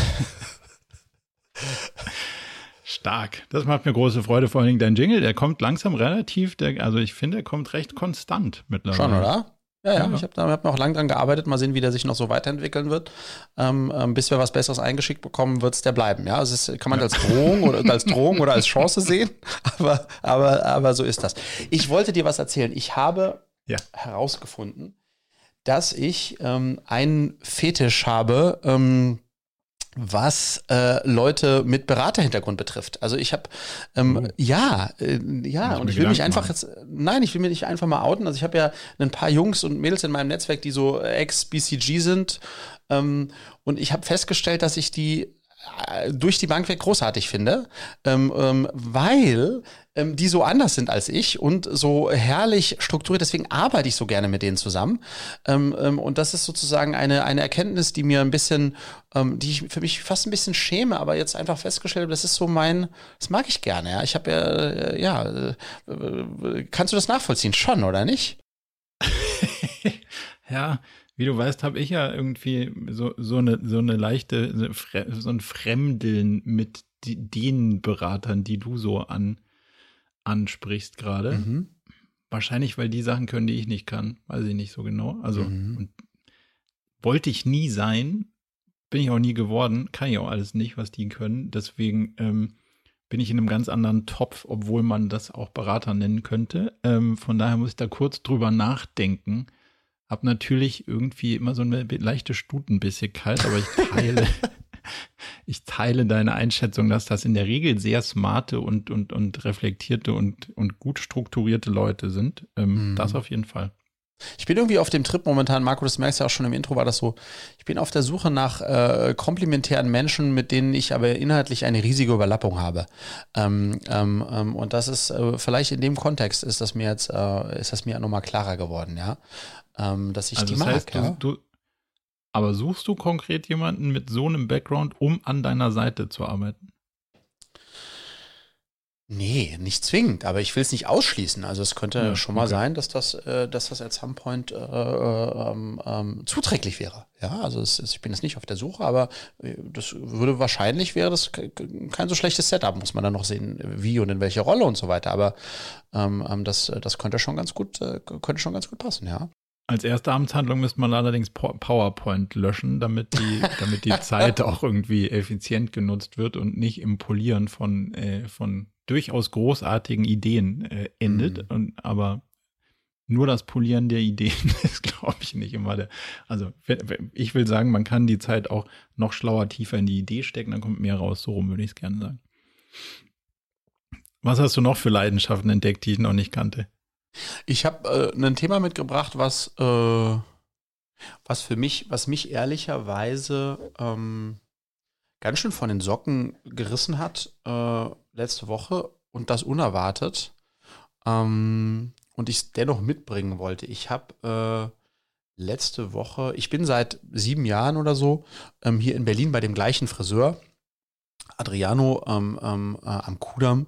Stark. Das macht mir große Freude. Vor allen Dingen dein Jingle, der kommt langsam relativ, der, also ich finde, der kommt recht konstant mittlerweile. Schon, oder? Ja, ja, ja. ich habe da hab noch lange dran gearbeitet. Mal sehen, wie der sich noch so weiterentwickeln wird. Ähm, ähm bis wir was Besseres eingeschickt bekommen, wird es der bleiben. Ja, also es kann man ja. als Drohung oder als Drohung oder als Chance sehen. Aber, aber, aber so ist das. Ich wollte dir was erzählen. Ich habe ja. herausgefunden, dass ich ähm, einen Fetisch habe, ähm, was äh, Leute mit Beraterhintergrund betrifft. Also ich habe ähm, oh. ja, äh, ja, und ich will mich einfach machen. jetzt, nein, ich will mich nicht einfach mal outen. Also ich habe ja ein paar Jungs und Mädels in meinem Netzwerk, die so ex-BCG sind. Ähm, und ich habe festgestellt, dass ich die durch die Bank weg großartig finde, ähm, ähm, weil ähm, die so anders sind als ich und so herrlich strukturiert. Deswegen arbeite ich so gerne mit denen zusammen. Ähm, ähm, und das ist sozusagen eine, eine Erkenntnis, die mir ein bisschen, ähm, die ich für mich fast ein bisschen schäme, aber jetzt einfach festgestellt habe, das ist so mein, das mag ich gerne. Ja, ich habe ja, äh, ja, äh, kannst du das nachvollziehen? Schon, oder nicht? ja, wie du weißt, habe ich ja irgendwie so, so, eine, so eine leichte, so ein Fremdeln mit den Beratern, die du so an, ansprichst gerade. Mhm. Wahrscheinlich, weil die Sachen können, die ich nicht kann. Weiß ich nicht so genau. Also, mhm. wollte ich nie sein, bin ich auch nie geworden, kann ich auch alles nicht, was die können. Deswegen ähm, bin ich in einem ganz anderen Topf, obwohl man das auch Berater nennen könnte. Ähm, von daher muss ich da kurz drüber nachdenken habe natürlich irgendwie immer so eine leichte Stutenbissigkeit, aber ich teile, ich teile deine Einschätzung, dass das in der Regel sehr smarte und, und, und reflektierte und, und gut strukturierte Leute sind. Ähm, mhm. Das auf jeden Fall. Ich bin irgendwie auf dem Trip momentan, Marco, das merkst du ja auch schon im Intro, war das so. Ich bin auf der Suche nach äh, komplementären Menschen, mit denen ich aber inhaltlich eine riesige Überlappung habe. Ähm, ähm, ähm, und das ist äh, vielleicht in dem Kontext ist das mir jetzt, äh, ist das mir nochmal klarer geworden, ja ähm, dass ich also die das mag. Heißt, ja? du, aber suchst du konkret jemanden mit so einem Background, um an deiner Seite zu arbeiten? Nee, nicht zwingend, aber ich will es nicht ausschließen. Also es könnte ja, schon mal okay. sein, dass das, äh, dass das at some point äh, ähm, ähm, zuträglich wäre. Ja, also es, ich bin jetzt nicht auf der Suche, aber äh, das würde wahrscheinlich wäre das kein so schlechtes Setup. Muss man dann noch sehen, wie und in welche Rolle und so weiter. Aber ähm, ähm das, das könnte schon ganz gut, äh, könnte schon ganz gut passen, ja. Als erste Amtshandlung müsste man allerdings PowerPoint löschen, damit die, damit die Zeit auch irgendwie effizient genutzt wird und nicht im Polieren von, äh, von durchaus großartigen Ideen äh, endet. Mhm. Und, aber nur das Polieren der Ideen ist, glaube ich, nicht immer der. Also ich will sagen, man kann die Zeit auch noch schlauer tiefer in die Idee stecken, dann kommt mehr raus. So rum würde ich es gerne sagen. Was hast du noch für Leidenschaften entdeckt, die ich noch nicht kannte? Ich habe äh, ein Thema mitgebracht, was, äh, was für mich, was mich ehrlicherweise ähm, ganz schön von den Socken gerissen hat äh, letzte Woche und das unerwartet. Ähm, und ich es dennoch mitbringen wollte. Ich habe äh, letzte Woche, ich bin seit sieben Jahren oder so ähm, hier in Berlin bei dem gleichen Friseur. Adriano ähm, ähm, äh, am Kudamm.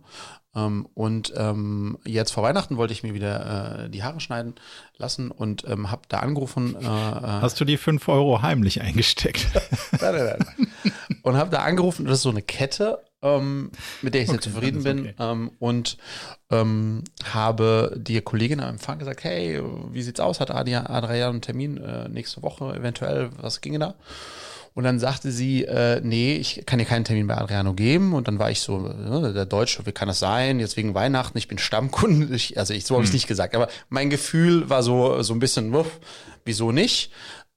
Ähm, und ähm, jetzt vor Weihnachten wollte ich mir wieder äh, die Haare schneiden lassen und ähm, habe da angerufen. Äh, äh Hast du die 5 Euro heimlich eingesteckt? nein, nein, nein. Und habe da angerufen, das ist so eine Kette, ähm, mit der ich okay, sehr zufrieden bin. Okay. Ähm, und ähm, habe die Kollegin am Empfang gesagt, hey, wie sieht's aus? Hat Adrian einen Termin äh, nächste Woche eventuell? Was ginge da? Und dann sagte sie, äh, nee, ich kann dir keinen Termin bei Adriano geben. Und dann war ich so, äh, der Deutsche, wie kann das sein? Jetzt wegen Weihnachten, ich bin Stammkunde. Ich, also ich, so habe ich hm. nicht gesagt. Aber mein Gefühl war so, so ein bisschen, wuff, wieso nicht?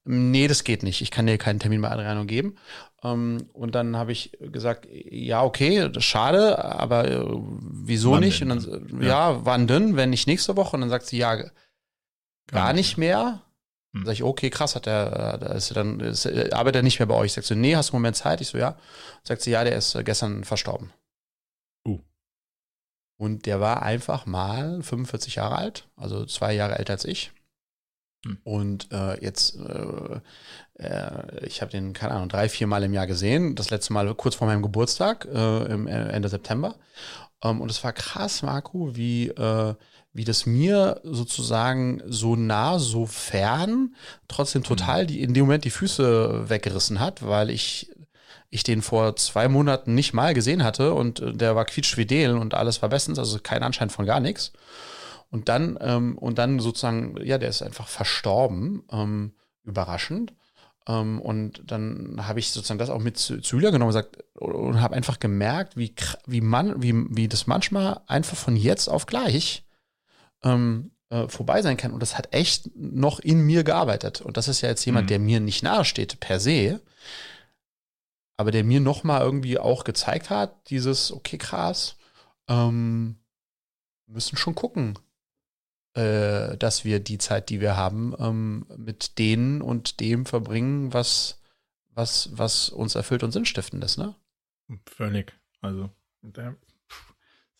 Nee, das geht nicht. Ich kann dir keinen Termin bei Adriano geben. Um, ähm, und dann habe ich gesagt, ja, okay, das ist schade, aber äh, wieso wann nicht? Denn? Und dann, ja. ja, wann denn? Wenn nicht nächste Woche? Und dann sagt sie, ja, gar, gar nicht mehr. Hm. Sag ich, okay, krass, hat der, da ist dann, ist, arbeitet er nicht mehr bei euch? Sagst du, nee, hast du einen Moment Zeit? Ich so, ja. Sagt sie, ja, der ist äh, gestern verstorben. Uh. Und der war einfach mal 45 Jahre alt, also zwei Jahre älter als ich. Hm. Und äh, jetzt, äh, äh, ich habe den, keine Ahnung, drei, vier Mal im Jahr gesehen. Das letzte Mal kurz vor meinem Geburtstag, äh, im äh, Ende September. Ähm, und es war krass, Marco, wie wie das mir sozusagen so nah, so fern, trotzdem total die, in dem Moment die Füße weggerissen hat, weil ich, ich den vor zwei Monaten nicht mal gesehen hatte und äh, der war quietschfidel und alles war bestens, also kein Anschein von gar nichts. Und dann, ähm, und dann sozusagen, ja, der ist einfach verstorben, ähm, überraschend. Ähm, und dann habe ich sozusagen das auch mit zu, zu Julia genommen und, und habe einfach gemerkt, wie, wie man, wie, wie das manchmal einfach von jetzt auf gleich ähm, äh, vorbei sein kann. Und das hat echt noch in mir gearbeitet. Und das ist ja jetzt jemand, mhm. der mir nicht nahesteht per se, aber der mir noch mal irgendwie auch gezeigt hat, dieses, okay, krass, ähm, müssen schon gucken, äh, dass wir die Zeit, die wir haben, ähm, mit denen und dem verbringen, was, was, was uns erfüllt und sinnstiftend ist, ne? Völlig. Also, da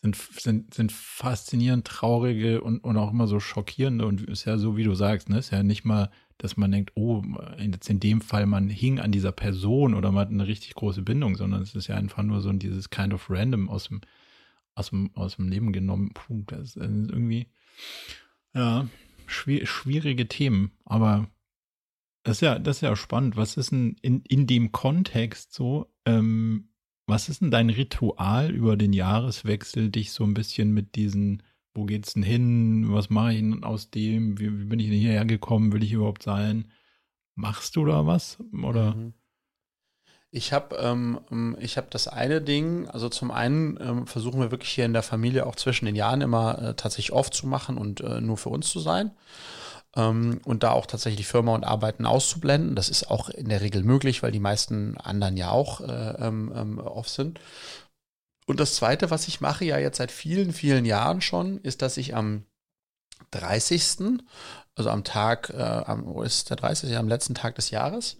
sind, sind, sind faszinierend traurige und, und auch immer so schockierende und ist ja so, wie du sagst, ne? Ist ja nicht mal, dass man denkt, oh, jetzt in dem Fall, man hing an dieser Person oder man hat eine richtig große Bindung, sondern es ist ja einfach nur so dieses kind of random aus dem, aus dem, aus dem Leben genommen. Puh, das ist irgendwie, ja, schwierige Themen, aber das ist ja, das ist ja spannend. Was ist denn in, in dem Kontext so, ähm, was ist denn dein Ritual über den Jahreswechsel, dich so ein bisschen mit diesen, wo geht's denn hin, was mache ich denn aus dem, wie, wie bin ich denn hierher gekommen, will ich überhaupt sein? Machst du da was? Oder? Mhm. Ich habe ähm, ich hab das eine Ding, also zum einen ähm, versuchen wir wirklich hier in der Familie auch zwischen den Jahren immer äh, tatsächlich oft zu machen und äh, nur für uns zu sein ähm, und da auch tatsächlich Firma und Arbeiten auszublenden. Das ist auch in der Regel möglich, weil die meisten anderen ja auch äh, ähm, ähm, off sind. Und das Zweite, was ich mache ja jetzt seit vielen, vielen Jahren schon, ist, dass ich am 30., also am Tag, äh, am, wo ist der 30., am letzten Tag des Jahres,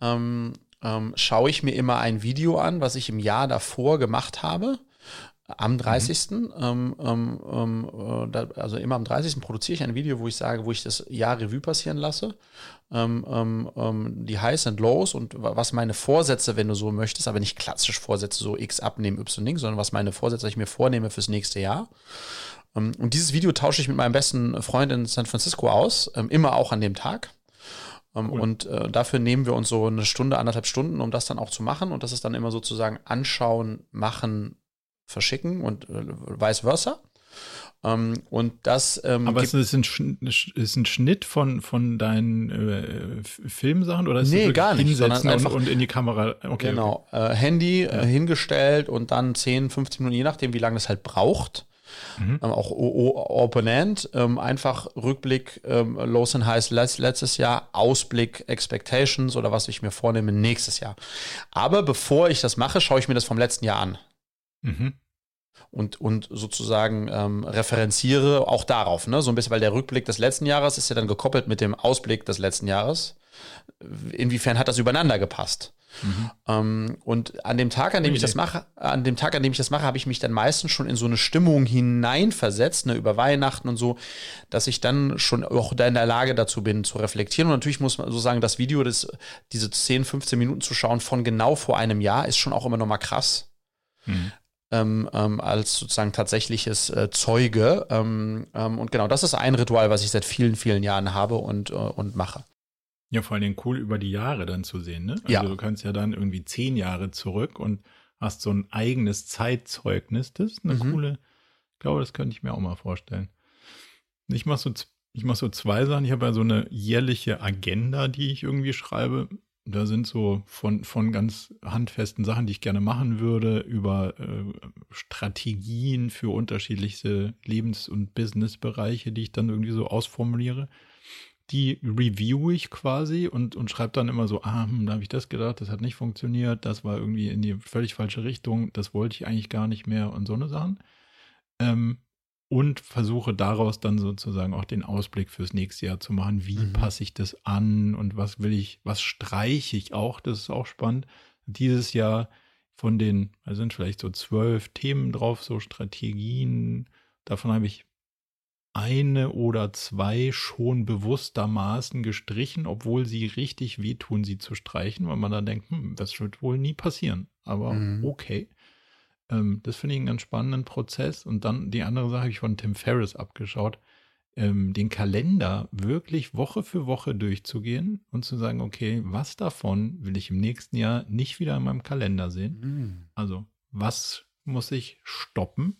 ähm, ähm, schaue ich mir immer ein Video an, was ich im Jahr davor gemacht habe am 30. Mhm. Ähm, ähm, ähm, äh, also immer am 30. produziere ich ein Video, wo ich sage, wo ich das Jahr Revue passieren lasse. Ähm, ähm, ähm, die Highs and Lows und was meine Vorsätze, wenn du so möchtest, aber nicht klassisch Vorsätze, so X abnehmen, Y Ding, sondern was meine Vorsätze ich mir vornehme fürs nächste Jahr. und dieses Video tausche ich mit meinem besten Freund in San Francisco aus, immer auch an dem Tag. Cool. Und äh, dafür nehmen wir uns so eine Stunde, anderthalb Stunden, um das dann auch zu machen. Und das ist dann immer sozusagen anschauen, machen, verschicken und äh, vice versa. Ähm, und das. Ähm, Aber ist es ein, ist ein Schnitt von, von deinen äh, Filmsachen oder ist nee, gar nicht, sondern einfach und, in die Kamera. Okay, genau. Okay. Äh, Handy ja. äh, hingestellt und dann 10, 15 Minuten, je nachdem, wie lange es halt braucht. Mhm. Ähm, auch Opponent, ähm, einfach Rückblick, ähm, Lows and Highs letztes Jahr, Ausblick, Expectations oder was ich mir vornehme nächstes Jahr. Aber bevor ich das mache, schaue ich mir das vom letzten Jahr an. Mhm. Und, und sozusagen ähm, referenziere auch darauf, ne? So ein bisschen, weil der Rückblick des letzten Jahres ist ja dann gekoppelt mit dem Ausblick des letzten Jahres. Inwiefern hat das übereinander gepasst? Mhm. Ähm, und an dem Tag, an dem ich das mache, an dem Tag, an dem ich das mache, habe ich mich dann meistens schon in so eine Stimmung hineinversetzt, ne, über Weihnachten und so, dass ich dann schon auch da in der Lage dazu bin, zu reflektieren. Und natürlich muss man so sagen, das Video, das, diese 10, 15 Minuten zu schauen von genau vor einem Jahr, ist schon auch immer noch mal krass. Mhm ähm, ähm, als sozusagen tatsächliches äh, Zeuge. Ähm, ähm, und genau, das ist ein Ritual, was ich seit vielen, vielen Jahren habe und, äh, und mache. Ja, vor allen Dingen cool über die Jahre dann zu sehen, ne? Also ja. du kannst ja dann irgendwie zehn Jahre zurück und hast so ein eigenes Zeitzeugnis. Das ist eine mhm. coole, ich glaube, das könnte ich mir auch mal vorstellen. Ich mache so, ich mach so zwei Sachen. Ich habe ja so eine jährliche Agenda, die ich irgendwie schreibe. Da sind so von, von ganz handfesten Sachen, die ich gerne machen würde, über äh, Strategien für unterschiedlichste Lebens- und Businessbereiche, die ich dann irgendwie so ausformuliere. Die review ich quasi und, und schreibe dann immer so, ah, hm, da habe ich das gedacht, das hat nicht funktioniert, das war irgendwie in die völlig falsche Richtung, das wollte ich eigentlich gar nicht mehr und so eine Sachen. Ähm, und versuche daraus dann sozusagen auch den Ausblick fürs nächste Jahr zu machen. Wie mhm. passe ich das an und was will ich, was streiche ich auch? Das ist auch spannend. Dieses Jahr von den, da sind vielleicht so zwölf Themen drauf, so Strategien. Davon habe ich eine oder zwei schon bewusstermaßen gestrichen, obwohl sie richtig wehtun, sie zu streichen, weil man dann denkt, hm, das wird wohl nie passieren. Aber mhm. okay. Ähm, das finde ich einen ganz spannenden Prozess. Und dann die andere Sache habe ich von Tim Ferriss abgeschaut, ähm, den Kalender wirklich Woche für Woche durchzugehen und zu sagen, okay, was davon will ich im nächsten Jahr nicht wieder in meinem Kalender sehen? Mhm. Also, was muss ich stoppen?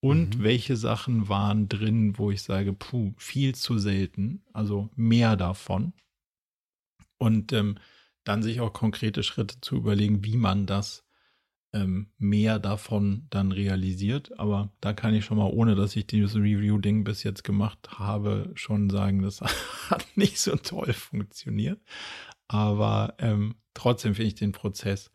Und mhm. welche Sachen waren drin, wo ich sage, puh, viel zu selten, also mehr davon. Und ähm, dann sich auch konkrete Schritte zu überlegen, wie man das ähm, mehr davon dann realisiert. Aber da kann ich schon mal, ohne dass ich dieses Review-Ding bis jetzt gemacht habe, schon sagen, das hat nicht so toll funktioniert. Aber ähm, trotzdem finde ich den Prozess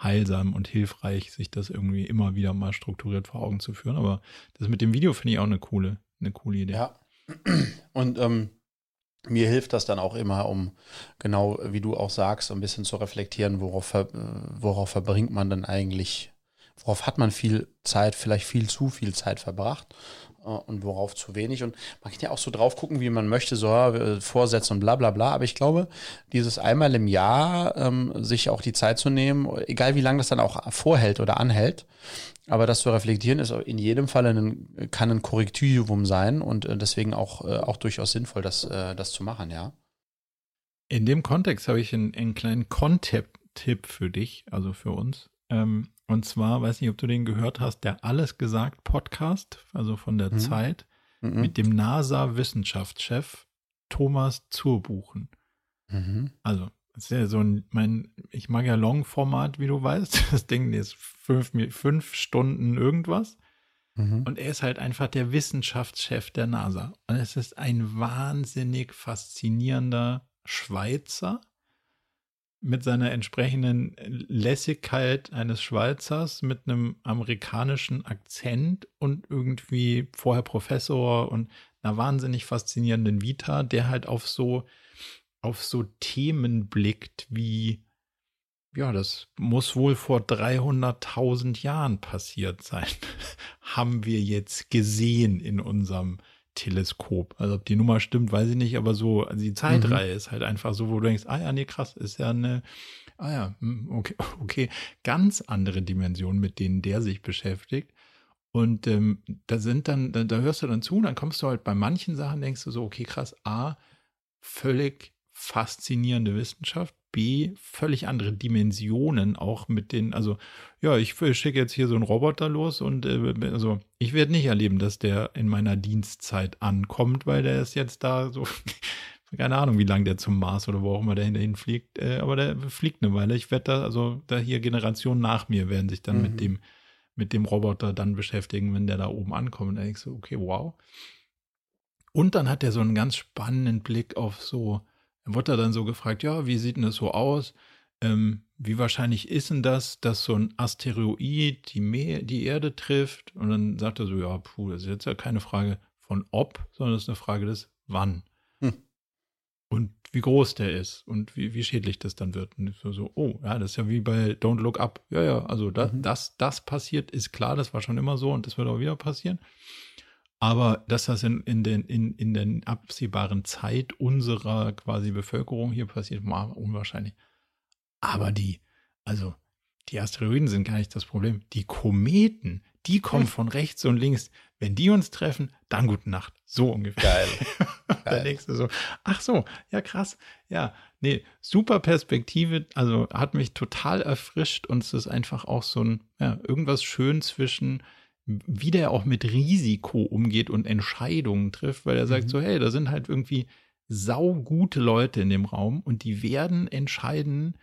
heilsam und hilfreich, sich das irgendwie immer wieder mal strukturiert vor Augen zu führen. Aber das mit dem Video finde ich auch eine coole, eine coole Idee. Ja. Und ähm, mir hilft das dann auch immer, um genau wie du auch sagst, ein bisschen zu reflektieren, worauf, worauf verbringt man denn eigentlich, worauf hat man viel Zeit, vielleicht viel zu viel Zeit verbracht und worauf zu wenig. Und man kann ja auch so drauf gucken, wie man möchte, so äh, Vorsätze und bla bla bla. Aber ich glaube, dieses einmal im Jahr ähm, sich auch die Zeit zu nehmen, egal wie lange das dann auch vorhält oder anhält, aber das zu reflektieren ist in jedem Fall ein, kann ein Korrektivum sein und äh, deswegen auch, äh, auch durchaus sinnvoll, das, äh, das zu machen, ja. In dem Kontext habe ich einen, einen kleinen Content-Tipp für dich, also für uns. Ähm, und zwar, weiß nicht, ob du den gehört hast, der Alles gesagt Podcast, also von der mhm. Zeit, mhm. mit dem NASA-Wissenschaftschef Thomas Zurbuchen. Mhm. Also, das ist ja so ein, mein, ich mag ja Long-Format, wie du weißt. Das Ding ist fünf, fünf Stunden irgendwas. Mhm. Und er ist halt einfach der Wissenschaftschef der NASA. Und es ist ein wahnsinnig faszinierender Schweizer, mit seiner entsprechenden Lässigkeit eines Schweizers, mit einem amerikanischen Akzent und irgendwie vorher Professor und einer wahnsinnig faszinierenden Vita, der halt auf so, auf so Themen blickt wie, ja, das muss wohl vor 300.000 Jahren passiert sein, haben wir jetzt gesehen in unserem Teleskop. Also ob die Nummer stimmt, weiß ich nicht, aber so, also die Zeitreihe mhm. ist halt einfach so, wo du denkst, ah ja, nee, krass, ist ja eine, ah ja, hm, okay, okay, ganz andere Dimensionen, mit denen der sich beschäftigt. Und ähm, da sind dann, da, da hörst du dann zu, dann kommst du halt bei manchen Sachen, denkst du so, okay, krass, A, völlig faszinierende Wissenschaft, B, völlig andere Dimensionen auch mit den, also ja, ich schicke jetzt hier so einen Roboter los und äh, also ich werde nicht erleben, dass der in meiner Dienstzeit ankommt, weil der ist jetzt da so, keine Ahnung, wie lange der zum Mars oder wo auch immer der hinterhin fliegt, äh, aber der fliegt eine Weile. Ich werde da, also da hier Generationen nach mir werden sich dann mhm. mit dem, mit dem Roboter dann beschäftigen, wenn der da oben ankommt. Und dann denkst du, okay, wow. Und dann hat er so einen ganz spannenden Blick auf so, wurde er dann so gefragt, ja, wie sieht denn das so aus? Ähm, wie wahrscheinlich ist denn das, dass so ein Asteroid die, Meer, die Erde trifft? Und dann sagt er so, ja, puh, das ist jetzt ja keine Frage von ob, sondern das ist eine Frage des wann. Hm. Und wie groß der ist und wie, wie schädlich das dann wird. Und so, so, oh, ja, das ist ja wie bei Don't Look Up. Ja, ja, also da, mhm. das, das passiert, ist klar, das war schon immer so und das wird auch wieder passieren. Aber dass das in, in, den, in, in der absehbaren Zeit unserer quasi Bevölkerung hier passiert, war unwahrscheinlich. Aber die, also die Asteroiden sind gar nicht das Problem. Die Kometen, die kommen von rechts und links. Wenn die uns treffen, dann gute Nacht. So ungefähr. Geil. da denkst du so, ach so, ja krass. Ja, nee, super Perspektive. Also hat mich total erfrischt und es ist einfach auch so ein, ja, irgendwas schön zwischen wie der auch mit Risiko umgeht und Entscheidungen trifft, weil er sagt mhm. so, hey, da sind halt irgendwie saugute Leute in dem Raum und die werden entscheiden,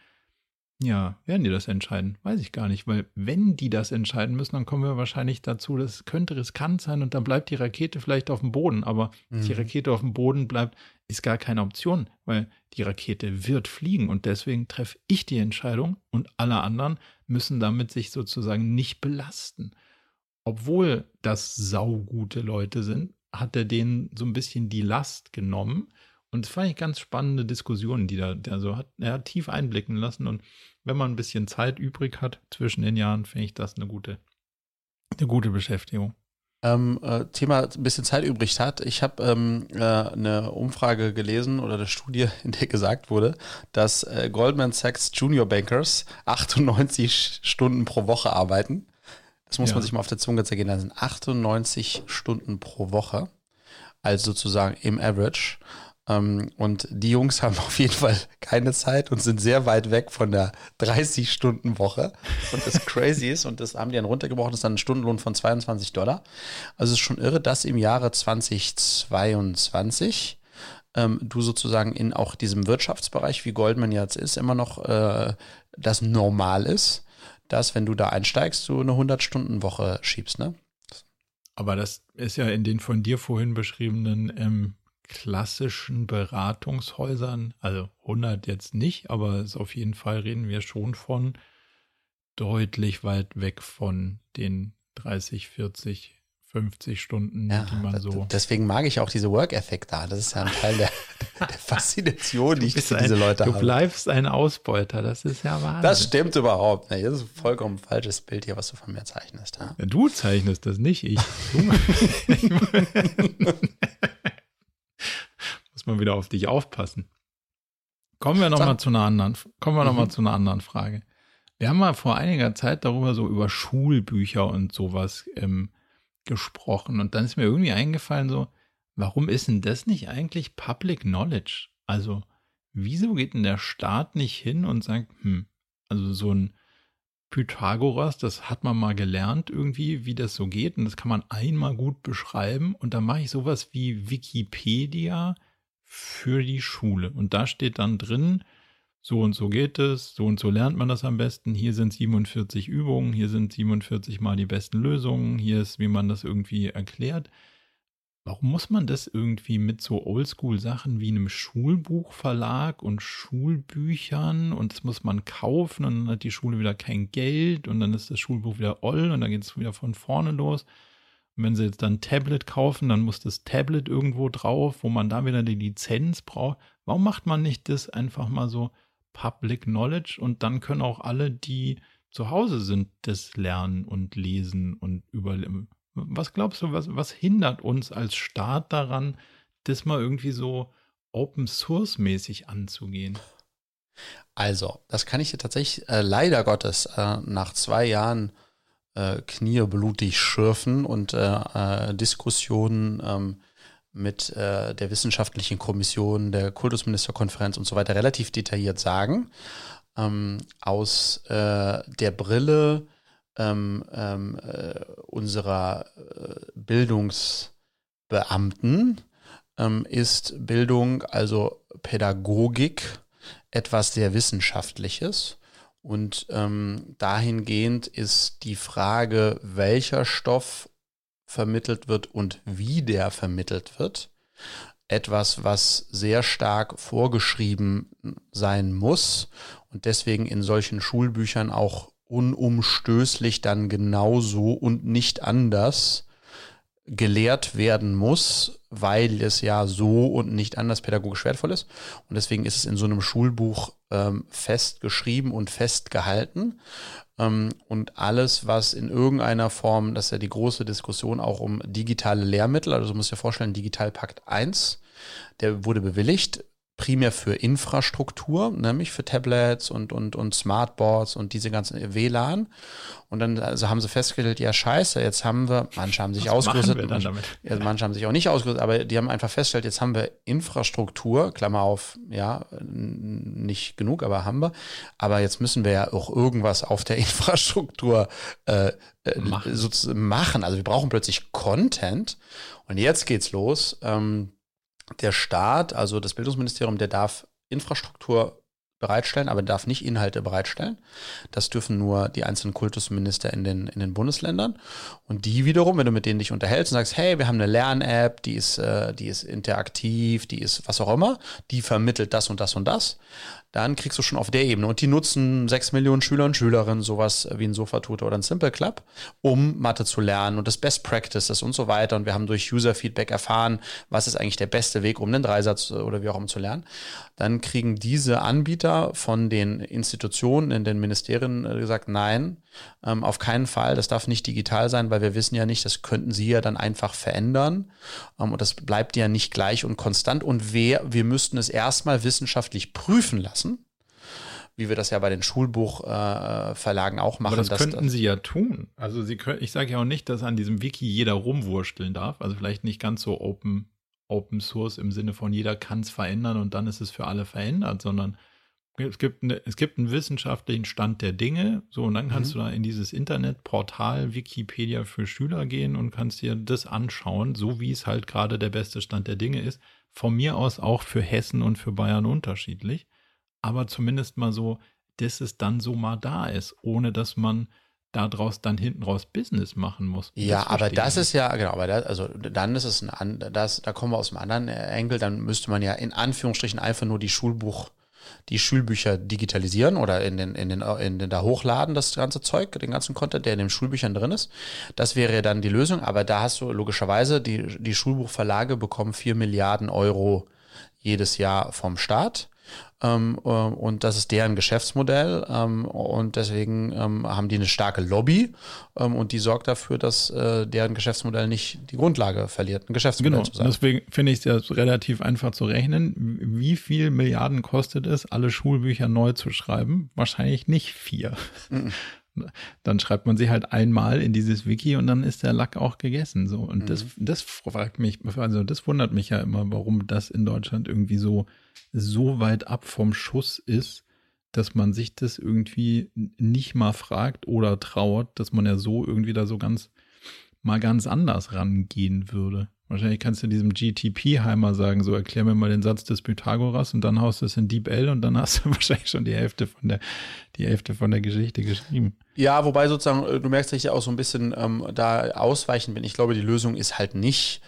ja, werden die das entscheiden? Weiß ich gar nicht, weil wenn die das entscheiden müssen, dann kommen wir wahrscheinlich dazu, das könnte riskant sein und dann bleibt die Rakete vielleicht auf dem Boden, aber mhm. die Rakete auf dem Boden bleibt, ist gar keine Option, weil die Rakete wird fliegen und deswegen treffe ich die Entscheidung und alle anderen müssen damit sich sozusagen nicht belasten obwohl das saugute Leute sind, hat er denen so ein bisschen die Last genommen. Und das fand ich ganz spannende Diskussionen, die da, also hat, er hat tief einblicken lassen. Und wenn man ein bisschen Zeit übrig hat zwischen den Jahren, finde ich das eine gute, eine gute Beschäftigung. Ähm, äh, Thema ein bisschen Zeit übrig hat. Ich habe ähm, äh, eine Umfrage gelesen oder eine Studie, in der gesagt wurde, dass äh, Goldman Sachs Junior Bankers 98 Stunden pro Woche arbeiten das muss ja. man sich mal auf der Zunge zergehen Das sind 98 Stunden pro Woche. Also sozusagen im Average. Ähm, und die Jungs haben auf jeden Fall keine Zeit und sind sehr weit weg von der 30-Stunden-Woche. Und das crazy ist, und das haben die dann runtergebrochen, ist dann ein Stundenlohn von 22 Dollar. Also es ist schon irre, dass im Jahre 2022 ähm, du sozusagen in auch diesem Wirtschaftsbereich, wie Goldman jetzt ist, immer noch äh, das normal ist dass, wenn du da einsteigst, du eine 100-Stunden-Woche schiebst, ne? Aber das ist ja in den von dir vorhin beschriebenen ähm, klassischen Beratungshäusern, also 100 jetzt nicht, aber auf jeden Fall reden wir schon von deutlich weit weg von den 30, 40, 50 Stunden, Ja, die man so. deswegen mag ich auch diese Work Ethic da. Das ist ja ein Teil der, der Faszination, die ich für diese Leute du habe. bleibst ein Ausbeuter, das ist ja Wahnsinn. Das stimmt überhaupt nicht. Das ist ein vollkommen falsches Bild hier, was du von mir zeichnest. Ja. Ja, Du zeichnest das nicht, ich. Du. Muss man wieder auf dich aufpassen. Kommen wir nochmal zu einer anderen, kommen wir noch mal Mhm. zu einer anderen Frage. Wir haben mal vor einiger Zeit darüber so über Schulbücher und sowas ähm, gesprochen und dann ist mir irgendwie eingefallen so, warum ist denn das nicht eigentlich Public Knowledge? Also, wieso geht denn der Staat nicht hin und sagt, hm, also so ein Pythagoras, das hat man mal gelernt irgendwie, wie das so geht und das kann man einmal gut beschreiben und dann mache ich sowas wie Wikipedia für die Schule und da steht dann drin, so und so geht es, so und so lernt man das am besten, hier sind 47 Übungen, hier sind 47 mal die besten Lösungen, hier ist, wie man das irgendwie erklärt. Warum muss man das irgendwie mit so Oldschool-Sachen wie einem Schulbuchverlag und Schulbüchern und das muss man kaufen und dann hat die Schule wieder kein Geld und dann ist das Schulbuch wieder oll und dann geht es wieder von vorne los. Und wenn sie jetzt dann ein Tablet kaufen, dann muss das Tablet irgendwo drauf, wo man da wieder die Lizenz braucht. Warum macht man nicht das einfach mal so Public Knowledge und dann können auch alle, die zu Hause sind, das lernen und lesen und überleben? Was glaubst du, was, was hindert uns als Staat daran, das mal irgendwie so Open Source mäßig anzugehen? Also, das kann ich dir tatsächlich äh, leider Gottes äh, nach zwei Jahren äh, knieblutig schürfen und äh, äh, Diskussionen ähm, mit äh, der wissenschaftlichen Kommission, der Kultusministerkonferenz und so weiter relativ detailliert sagen. Ähm, aus äh, der Brille ähm, ähm, äh, unserer äh, Bildungsbeamten ähm, ist Bildung, also Pädagogik, etwas sehr Wissenschaftliches. Und ähm, dahingehend ist die Frage, welcher Stoff vermittelt wird und wie der vermittelt wird, etwas, was sehr stark vorgeschrieben sein muss und deswegen in solchen Schulbüchern auch unumstößlich dann genauso und nicht anders gelehrt werden muss, weil es ja so und nicht anders pädagogisch wertvoll ist. Und deswegen ist es in so einem Schulbuch ähm, festgeschrieben und festgehalten. Ähm, und alles, was in irgendeiner Form, das ist ja die große Diskussion auch um digitale Lehrmittel, also du musst dir vorstellen, Digitalpakt 1, der wurde bewilligt, primär für Infrastruktur, nämlich für Tablets und, und, und Smartboards und diese ganzen WLAN. Und dann also haben sie festgestellt, ja scheiße, jetzt haben wir, manche haben sich Was ausgerüstet, manche, ja, manche haben sich auch nicht ausgerüstet, aber die haben einfach festgestellt, jetzt haben wir Infrastruktur, Klammer auf, ja, nicht genug, aber haben wir. Aber jetzt müssen wir ja auch irgendwas auf der Infrastruktur äh, äh, Machen. machen. Also wir brauchen plötzlich Content. Und jetzt geht's los. Ähm, der Staat, also das Bildungsministerium, der darf Infrastruktur bereitstellen, aber darf nicht Inhalte bereitstellen. Das dürfen nur die einzelnen Kultusminister in den, in den Bundesländern. Und die wiederum, wenn du mit denen dich unterhältst und sagst, hey, wir haben eine Lern-App, die ist, äh, die ist interaktiv, die ist was auch immer, die vermittelt das und das und das, dann kriegst du schon auf der Ebene. Und die nutzen sechs Millionen Schüler und Schülerinnen, sowas wie ein Sofa-Tutor oder ein Simple Club, um Mathe zu lernen und das Best Practices und so weiter. Und wir haben durch User-Feedback erfahren, was ist eigentlich der beste Weg, um einen Dreisatz oder wie auch immer zu lernen. Dann kriegen diese Anbieter von den Institutionen in den Ministerien äh, gesagt, nein, ähm, auf keinen Fall, das darf nicht digital sein, weil wir wissen ja nicht, das könnten sie ja dann einfach verändern. Ähm, und das bleibt ja nicht gleich und konstant. Und wer, wir müssten es erstmal wissenschaftlich prüfen lassen, wie wir das ja bei den Schulbuchverlagen äh, auch machen. Aber das könnten sie ja tun. Also sie können, ich sage ja auch nicht, dass an diesem Wiki jeder rumwursteln darf. Also vielleicht nicht ganz so open, open source im Sinne von jeder kann es verändern und dann ist es für alle verändert, sondern es gibt, eine, es gibt einen wissenschaftlichen Stand der Dinge. So, und dann kannst Mhm. du da in dieses Internetportal Wikipedia für Schüler gehen und kannst dir das anschauen, so wie es halt gerade der beste Stand der Dinge ist. Von mir aus auch für Hessen und für Bayern unterschiedlich. Aber zumindest mal so, dass es dann so mal da ist, ohne dass man daraus dann hinten raus Business machen muss. Ja, aber verstehe das ist ja, genau, aber das, also dann ist es ein, das, da kommen wir aus einem anderen Enkel, dann müsste man ja in Anführungsstrichen einfach nur die Schulbuch, die Schulbücher digitalisieren oder in den, in den, in den da hochladen, das ganze Zeug, den ganzen Content, der in den Schulbüchern drin ist. Das wäre dann die Lösung, aber da hast du logischerweise, die, die Schulbuchverlage bekommen 4 Milliarden Euro jedes Jahr vom Staat. Ähm, äh, und das ist deren Geschäftsmodell. Ähm, und deswegen ähm, haben die eine starke Lobby ähm, und die sorgt dafür, dass äh, deren Geschäftsmodell nicht die Grundlage verliert, ein Geschäftsmodell genau. zu sein. Deswegen finde ich es ja relativ einfach zu rechnen. Wie viel Milliarden kostet es, alle Schulbücher neu zu schreiben? Wahrscheinlich nicht vier. Dann schreibt man sie halt einmal in dieses Wiki und dann ist der Lack auch gegessen. So. Und mhm. das, das fragt mich, also das wundert mich ja immer, warum das in Deutschland irgendwie so so weit ab vom Schuss ist, dass man sich das irgendwie nicht mal fragt oder trauert, dass man ja so irgendwie da so ganz mal ganz anders rangehen würde. Wahrscheinlich kannst du diesem GTP-Heimer sagen, so erklär mir mal den Satz des Pythagoras und dann haust du es in Deep L und dann hast du wahrscheinlich schon die Hälfte von der, die Hälfte von der Geschichte geschrieben. Ja, wobei sozusagen, äh, du merkst, dass ich ja auch so ein bisschen ähm, da ausweichen bin. Ich glaube, die Lösung ist halt nicht,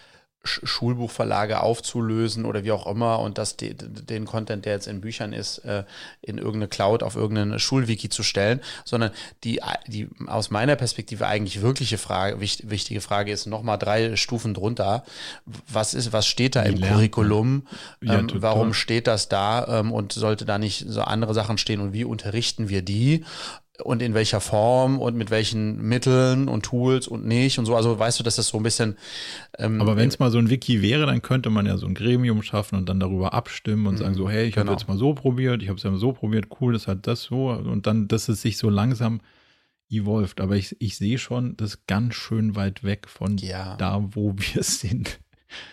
Schulbuchverlage aufzulösen oder wie auch immer und das die, den Content, der jetzt in Büchern ist, äh, in irgendeine Cloud auf irgendeinen Schulwiki zu stellen, sondern die, die aus meiner Perspektive eigentlich wirkliche Frage, wichtige Frage ist nochmal drei Stufen drunter. Was ist, was steht da im Curriculum? Ähm, ja, warum steht das da? Ähm, und sollte da nicht so andere Sachen stehen und wie unterrichten wir die? Und in welcher Form und mit welchen Mitteln und Tools und nicht und so. Also weißt du, dass das so ein bisschen. Ähm, Aber wenn es mal so ein Wiki wäre, dann könnte man ja so ein Gremium schaffen und dann darüber abstimmen und sagen so, hey, ich genau. habe jetzt mal so probiert, ich habe es ja so probiert, cool, das hat das so und dann, dass es sich so langsam evolved. Aber ich, ich sehe schon, das ist ganz schön weit weg von ja. da, wo wir sind.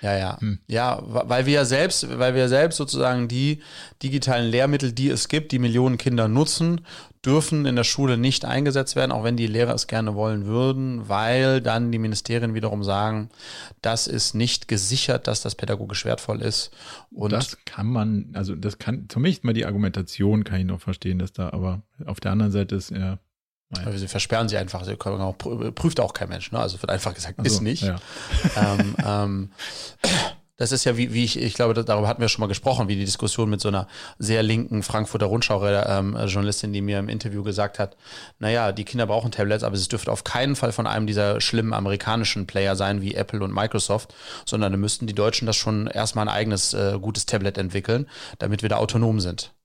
Ja, ja. Hm. Ja, weil wir ja selbst, weil wir selbst sozusagen die digitalen Lehrmittel, die es gibt, die Millionen Kinder nutzen, dürfen in der Schule nicht eingesetzt werden, auch wenn die Lehrer es gerne wollen würden, weil dann die Ministerien wiederum sagen, das ist nicht gesichert, dass das pädagogisch wertvoll ist. Und das kann man, also das kann, zumindest mal die Argumentation kann ich noch verstehen, dass da, aber auf der anderen Seite ist ja also sie versperren sie einfach. Sie auch, prüft auch kein Mensch. Ne? Also wird einfach gesagt, so, ist nicht. Ja. Ähm, ähm, das ist ja, wie, wie ich, ich glaube, darüber hatten wir schon mal gesprochen, wie die Diskussion mit so einer sehr linken Frankfurter Rundschau-Journalistin, ähm, die mir im Interview gesagt hat, naja, die Kinder brauchen Tablets, aber es dürfte auf keinen Fall von einem dieser schlimmen amerikanischen Player sein, wie Apple und Microsoft, sondern da müssten die Deutschen das schon erstmal ein eigenes äh, gutes Tablet entwickeln, damit wir da autonom sind.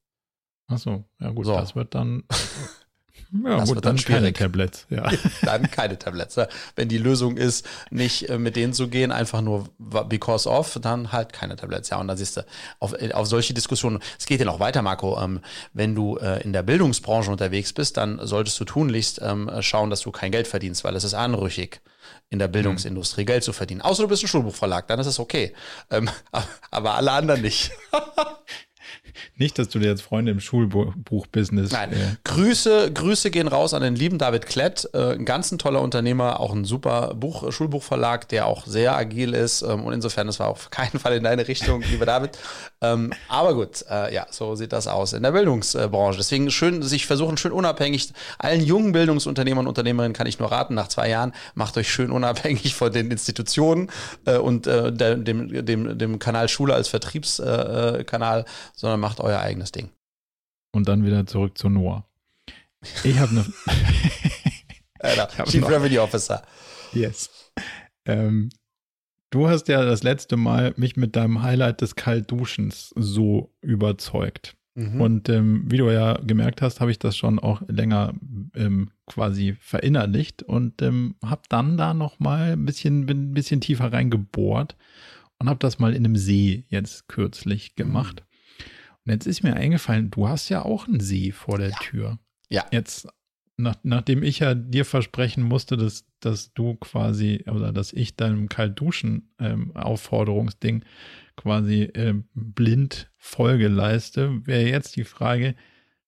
Ach so, ja gut, so. das wird dann Ja, das gut, dann, dann keine Tablets. Ja. dann keine Tablets. Wenn die Lösung ist, nicht äh, mit denen zu gehen, einfach nur because of, dann halt keine Tablets. Ja, und dann siehst du, auf, äh, auf solche Diskussionen, es geht ja noch weiter, Marco, ähm, wenn du äh, in der Bildungsbranche unterwegs bist, dann solltest du tunlichst ähm, schauen, dass du kein Geld verdienst, weil es ist anrüchig in der Bildungsindustrie Geld zu verdienen. Außer du bist ein Schulbuchverlag, dann ist es okay. Ähm, aber alle anderen nicht. Nicht, dass du dir jetzt Freunde im Schulbuchbusiness. Nein. Äh Grüße, Grüße gehen raus an den lieben David Klett, äh, ein ganz ein toller Unternehmer, auch ein super Buch, Schulbuchverlag, der auch sehr agil ist. Ähm, und insofern, das war auf keinen Fall in deine Richtung, lieber David. Ähm, aber gut, äh, ja, so sieht das aus in der Bildungsbranche. Deswegen schön, sich versuchen, schön unabhängig. Allen jungen Bildungsunternehmern und Unternehmerinnen kann ich nur raten, nach zwei Jahren, macht euch schön unabhängig von den Institutionen äh, und äh, der, dem, dem, dem Kanal Schule als Vertriebskanal, sondern macht euer eigenes Ding. Und dann wieder zurück zu Noah. Ich habe eine. Chief Revenue Officer. Yes. Ähm, du hast ja das letzte Mal mich mit deinem Highlight des Kaltduschens so überzeugt. Mhm. Und ähm, wie du ja gemerkt hast, habe ich das schon auch länger ähm, quasi verinnerlicht und ähm, habe dann da noch mal ein bisschen, ein bisschen tiefer reingebohrt und habe das mal in einem See jetzt kürzlich gemacht. Und jetzt ist mir eingefallen, du hast ja auch einen See vor der ja. Tür. Ja. Jetzt, nach, nachdem ich ja dir versprechen musste, dass, dass du quasi, oder dass ich deinem Kaltduschen-Aufforderungsding ähm, quasi äh, blind Folge leiste, wäre jetzt die Frage,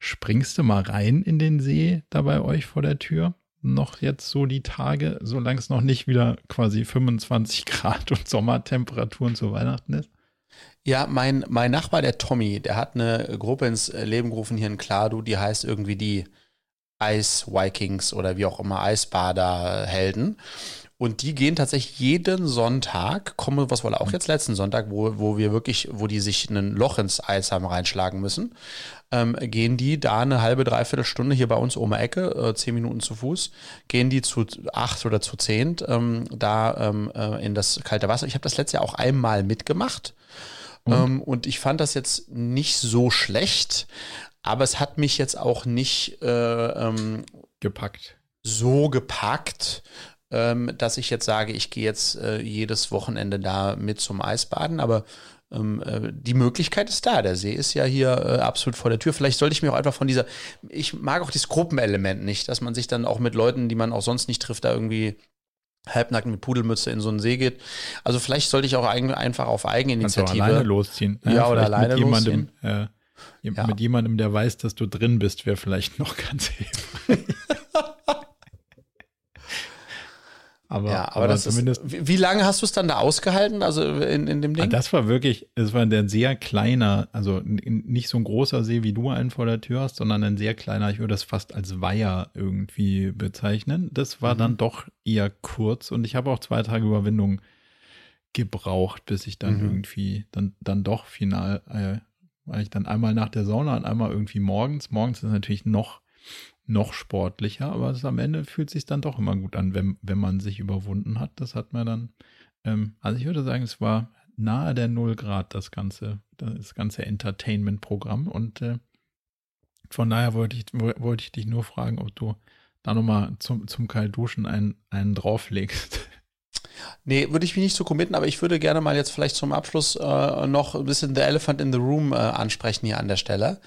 springst du mal rein in den See da bei euch vor der Tür? Noch jetzt so die Tage, solange es noch nicht wieder quasi 25 Grad und Sommertemperaturen zu Weihnachten ist? Ja, mein, mein Nachbar, der Tommy, der hat eine Gruppe ins Leben gerufen hier in Kladu, die heißt irgendwie die Ice Vikings oder wie auch immer Eisbader-Helden. Und die gehen tatsächlich jeden Sonntag, kommen was wohl auch jetzt letzten Sonntag, wo, wo wir wirklich, wo die sich ein Loch ins Eis haben reinschlagen müssen, ähm, gehen die da eine halbe, dreiviertel Stunde hier bei uns um die Ecke, äh, zehn Minuten zu Fuß, gehen die zu acht oder zu zehnt ähm, da ähm, äh, in das kalte Wasser. Ich habe das letztes Jahr auch einmal mitgemacht. Und? Ähm, und ich fand das jetzt nicht so schlecht, aber es hat mich jetzt auch nicht äh, ähm, gepackt. So gepackt, ähm, dass ich jetzt sage, ich gehe jetzt äh, jedes Wochenende da mit zum Eisbaden, aber ähm, äh, die Möglichkeit ist da. Der See ist ja hier äh, absolut vor der Tür. Vielleicht sollte ich mir auch einfach von dieser, ich mag auch dieses Gruppenelement nicht, dass man sich dann auch mit Leuten, die man auch sonst nicht trifft, da irgendwie halbnackt mit Pudelmütze in so einen See geht. Also vielleicht sollte ich auch einfach auf Eigeninitiative. alleine losziehen. Ja, ja oder alleine mit jemandem, losziehen. Äh, ja. Mit jemandem, der weiß, dass du drin bist, wäre vielleicht noch ganz hilfreich. Aber, ja, aber, aber das zumindest. Ist, wie, wie lange hast du es dann da ausgehalten, also in, in dem Ding? Ah, das war wirklich, es war ein sehr kleiner, also nicht so ein großer See, wie du einen vor der Tür hast, sondern ein sehr kleiner, ich würde das fast als Weiher irgendwie bezeichnen. Das war mhm. dann doch eher kurz und ich habe auch zwei Tage Überwindung gebraucht, bis ich dann mhm. irgendwie dann, dann doch final, äh, weil ich dann einmal nach der Sauna und einmal irgendwie morgens. Morgens ist natürlich noch noch sportlicher, aber es, am Ende fühlt sich dann doch immer gut an, wenn, wenn man sich überwunden hat. Das hat man dann, ähm, also ich würde sagen, es war nahe der Null Grad, das ganze, das ganze Entertainment-Programm. Und äh, von daher wollte ich, wollte ich dich nur fragen, ob du da nochmal zum, zum Kaltduschen einen, einen drauflegst. Nee, würde ich mich nicht so committen, aber ich würde gerne mal jetzt vielleicht zum Abschluss äh, noch ein bisschen The Elephant in the Room äh, ansprechen hier an der Stelle.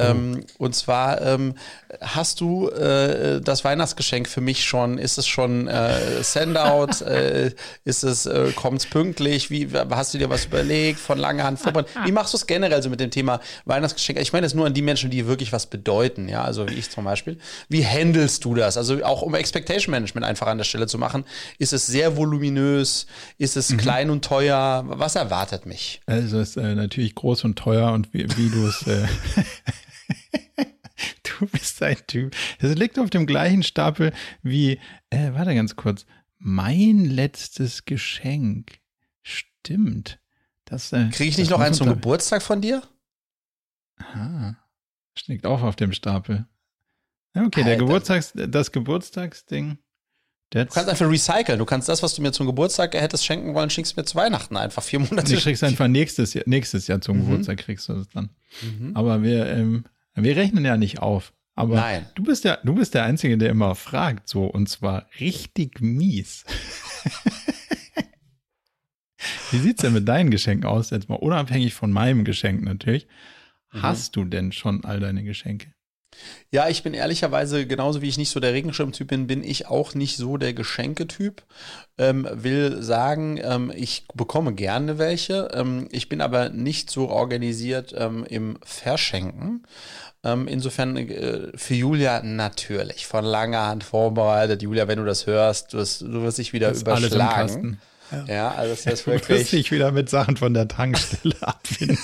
Ähm, mhm. Und zwar ähm, hast du äh, das Weihnachtsgeschenk für mich schon, ist es schon äh, Sendout, äh, ist es, äh, kommt es pünktlich, wie, hast du dir was überlegt, von langer Hand vorbei? Wie machst du es generell so mit dem Thema Weihnachtsgeschenk? Ich meine jetzt nur an die Menschen, die wirklich was bedeuten, ja, also wie ich zum Beispiel. Wie handelst du das? Also auch um Expectation Management einfach an der Stelle zu machen, ist es sehr voluminös, ist es mhm. klein und teuer? Was erwartet mich? Also es ist äh, natürlich groß und teuer und wie, wie du es äh, du bist ein Typ. Das liegt auf dem gleichen Stapel wie, äh, warte ganz kurz, mein letztes Geschenk. Stimmt. Das, äh, Kriege ich nicht noch eins zum Geburtstag von dir? Ah, liegt auch auf dem Stapel. Okay, Alter. der Geburtstags, das Geburtstagsding. Du kannst einfach recyceln. Du kannst das, was du mir zum Geburtstag hättest schenken wollen, schickst mir zu Weihnachten einfach vier Monate. Du kriegst einfach nächstes Jahr, nächstes Jahr zum mhm. Geburtstag kriegst du das dann. Mhm. Aber wir, ähm, wir rechnen ja nicht auf. Aber Nein. du bist ja, du bist der Einzige, der immer fragt, so, und zwar richtig mies. Wie sieht's denn mit deinen Geschenken aus? Jetzt mal unabhängig von meinem Geschenk natürlich. Mhm. Hast du denn schon all deine Geschenke? Ja, ich bin ehrlicherweise, genauso wie ich nicht so der Regenschirmtyp bin, bin ich auch nicht so der Geschenketyp. Ähm, will sagen, ähm, ich bekomme gerne welche. Ähm, ich bin aber nicht so organisiert ähm, im Verschenken. Ähm, insofern äh, für Julia natürlich von langer Hand vorbereitet. Julia, wenn du das hörst, du wirst, du wirst dich wieder das überschlagen. Ja, ja also das ist wirklich. Du wirst dich wieder mit Sachen von der Tankstelle abfinden.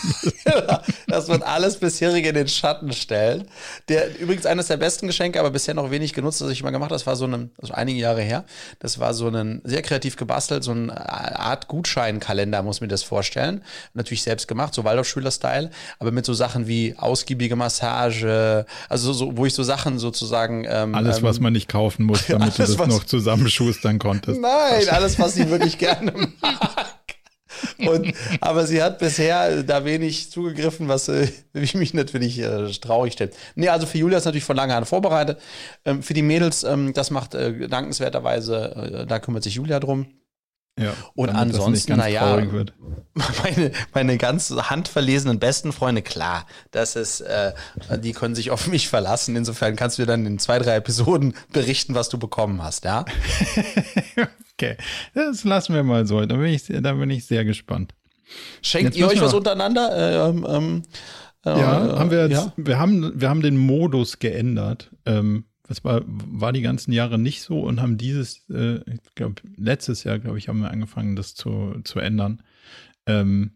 das wird alles bisherige in den Schatten stellen. Der, übrigens eines der besten Geschenke, aber bisher noch wenig genutzt, das ich mal gemacht habe, das war so ein, also einige Jahre her, das war so ein sehr kreativ gebastelt, so eine Art Gutscheinkalender, muss man das vorstellen. Natürlich selbst gemacht, so Waldorfschüler-Style, aber mit so Sachen wie ausgiebige Massage, also so, wo ich so Sachen sozusagen. Ähm, alles, was ähm, man nicht kaufen muss, damit alles, du das noch zusammenschustern konntest. Nein, alles, was sie wirklich gerne mag. Und, aber sie hat bisher da wenig zugegriffen, was äh, mich natürlich äh, traurig stellt. Nee, also für Julia ist natürlich von langer Hand vorbereitet. Ähm, für die Mädels, ähm, das macht äh, dankenswerterweise, äh, da kümmert sich Julia drum. Ja, und ansonsten, naja, meine, meine ganz handverlesenen besten Freunde, klar, das ist, äh, die können sich auf mich verlassen. Insofern kannst du dir dann in zwei, drei Episoden berichten, was du bekommen hast, ja? Okay, das lassen wir mal so. Da bin ich, da bin ich sehr gespannt. Schenkt Jetzt ihr euch was untereinander? Ähm, ähm, äh, ja, haben wir, jetzt, ja? wir, haben, wir haben den Modus geändert. Ähm, das war, war die ganzen Jahre nicht so und haben dieses, äh, ich glaube, letztes Jahr, glaube ich, haben wir angefangen, das zu, zu ändern. Ähm,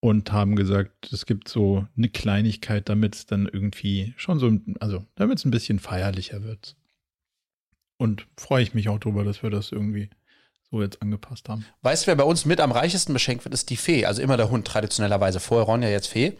und haben gesagt, es gibt so eine Kleinigkeit, damit es dann irgendwie schon so, also damit es ein bisschen feierlicher wird. Und freue ich mich auch drüber, dass wir das irgendwie so jetzt angepasst haben. Weißt du, wer bei uns mit am reichesten beschenkt wird, ist die Fee. Also immer der Hund traditionellerweise. Vorher Ronja, jetzt Fee.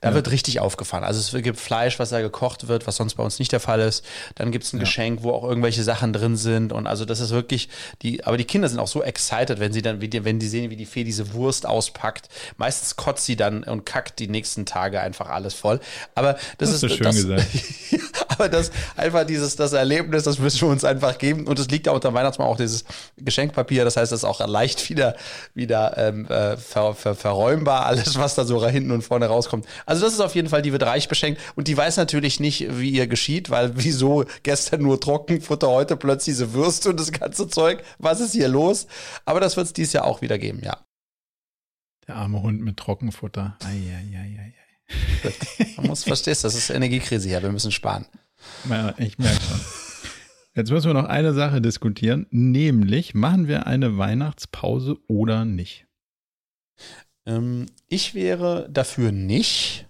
Da ja. wird richtig aufgefahren. Also es gibt Fleisch, was da gekocht wird, was sonst bei uns nicht der Fall ist. Dann gibt es ein ja. Geschenk, wo auch irgendwelche Sachen drin sind. Und also das ist wirklich die, aber die Kinder sind auch so excited, wenn sie dann, wenn die sehen, wie die Fee diese Wurst auspackt. Meistens kotzt sie dann und kackt die nächsten Tage einfach alles voll. Aber das, das ist, ist schön das, gesagt. aber das einfach dieses, das Erlebnis, das müssen wir uns einfach geben. Und es liegt ja unter Weihnachtsmann auch dieses Geschenkpapier Papier. Das heißt, das ist auch leicht wieder, wieder ähm, äh, ver, ver, verräumbar, alles, was da so hinten und vorne rauskommt. Also, das ist auf jeden Fall, die wird reich beschenkt. Und die weiß natürlich nicht, wie ihr geschieht, weil wieso gestern nur Trockenfutter, heute plötzlich diese Würste und das ganze Zeug. Was ist hier los? Aber das wird es dieses Jahr auch wieder geben, ja. Der arme Hund mit Trockenfutter. Eieieiei. Man muss verstehst, das ist Energiekrise hier. Wir müssen sparen. Ja, ich merke schon. Jetzt müssen wir noch eine Sache diskutieren, nämlich machen wir eine Weihnachtspause oder nicht? Ähm, ich wäre dafür nicht.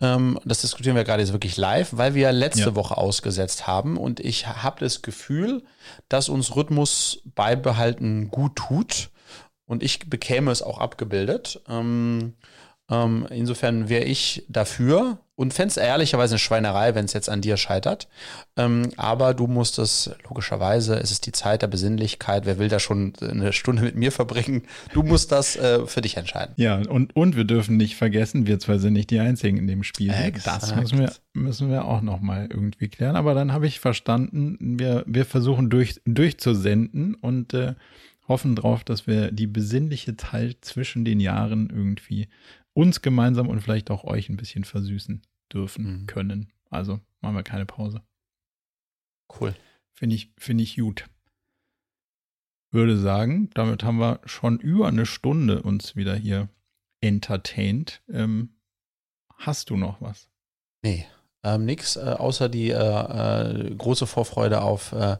Ähm, das diskutieren wir gerade jetzt wirklich live, weil wir letzte ja. Woche ausgesetzt haben und ich habe das Gefühl, dass uns Rhythmus beibehalten gut tut und ich bekäme es auch abgebildet. Ähm, ähm, insofern wäre ich dafür und fände es ehrlicherweise eine Schweinerei, wenn es jetzt an dir scheitert. Ähm, aber du musst es, logischerweise, es ist die Zeit der Besinnlichkeit. Wer will da schon eine Stunde mit mir verbringen? Du musst das äh, für dich entscheiden. Ja, und, und wir dürfen nicht vergessen, wir zwei sind nicht die Einzigen in dem Spiel. Exakt. Das müssen wir, müssen wir auch nochmal irgendwie klären. Aber dann habe ich verstanden, wir, wir versuchen durch, durchzusenden und äh, hoffen drauf, dass wir die besinnliche Teil zwischen den Jahren irgendwie uns gemeinsam und vielleicht auch euch ein bisschen versüßen dürfen, mhm. können. Also machen wir keine Pause. Cool. Finde ich, finde ich gut. Würde sagen, damit haben wir schon über eine Stunde uns wieder hier entertained. Ähm, hast du noch was? Nee, ähm, nix, äh, außer die äh, äh, große Vorfreude auf äh,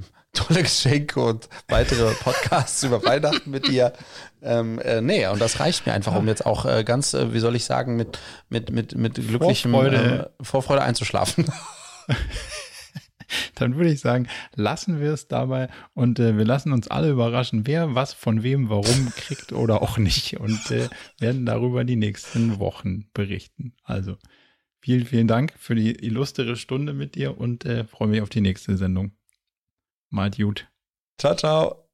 tolle Geschenke und weitere Podcasts über Weihnachten mit dir. Ähm, äh, nee, und das reicht mir einfach, um jetzt auch äh, ganz, äh, wie soll ich sagen, mit, mit, mit, mit glücklichem Vorfreude, äh, Vorfreude einzuschlafen. Dann würde ich sagen, lassen wir es dabei und äh, wir lassen uns alle überraschen, wer was von wem warum kriegt oder auch nicht und äh, werden darüber die nächsten Wochen berichten. Also vielen, vielen Dank für die illustre Stunde mit dir und freue mich auf die nächste Sendung. Macht gut. Ciao, ciao.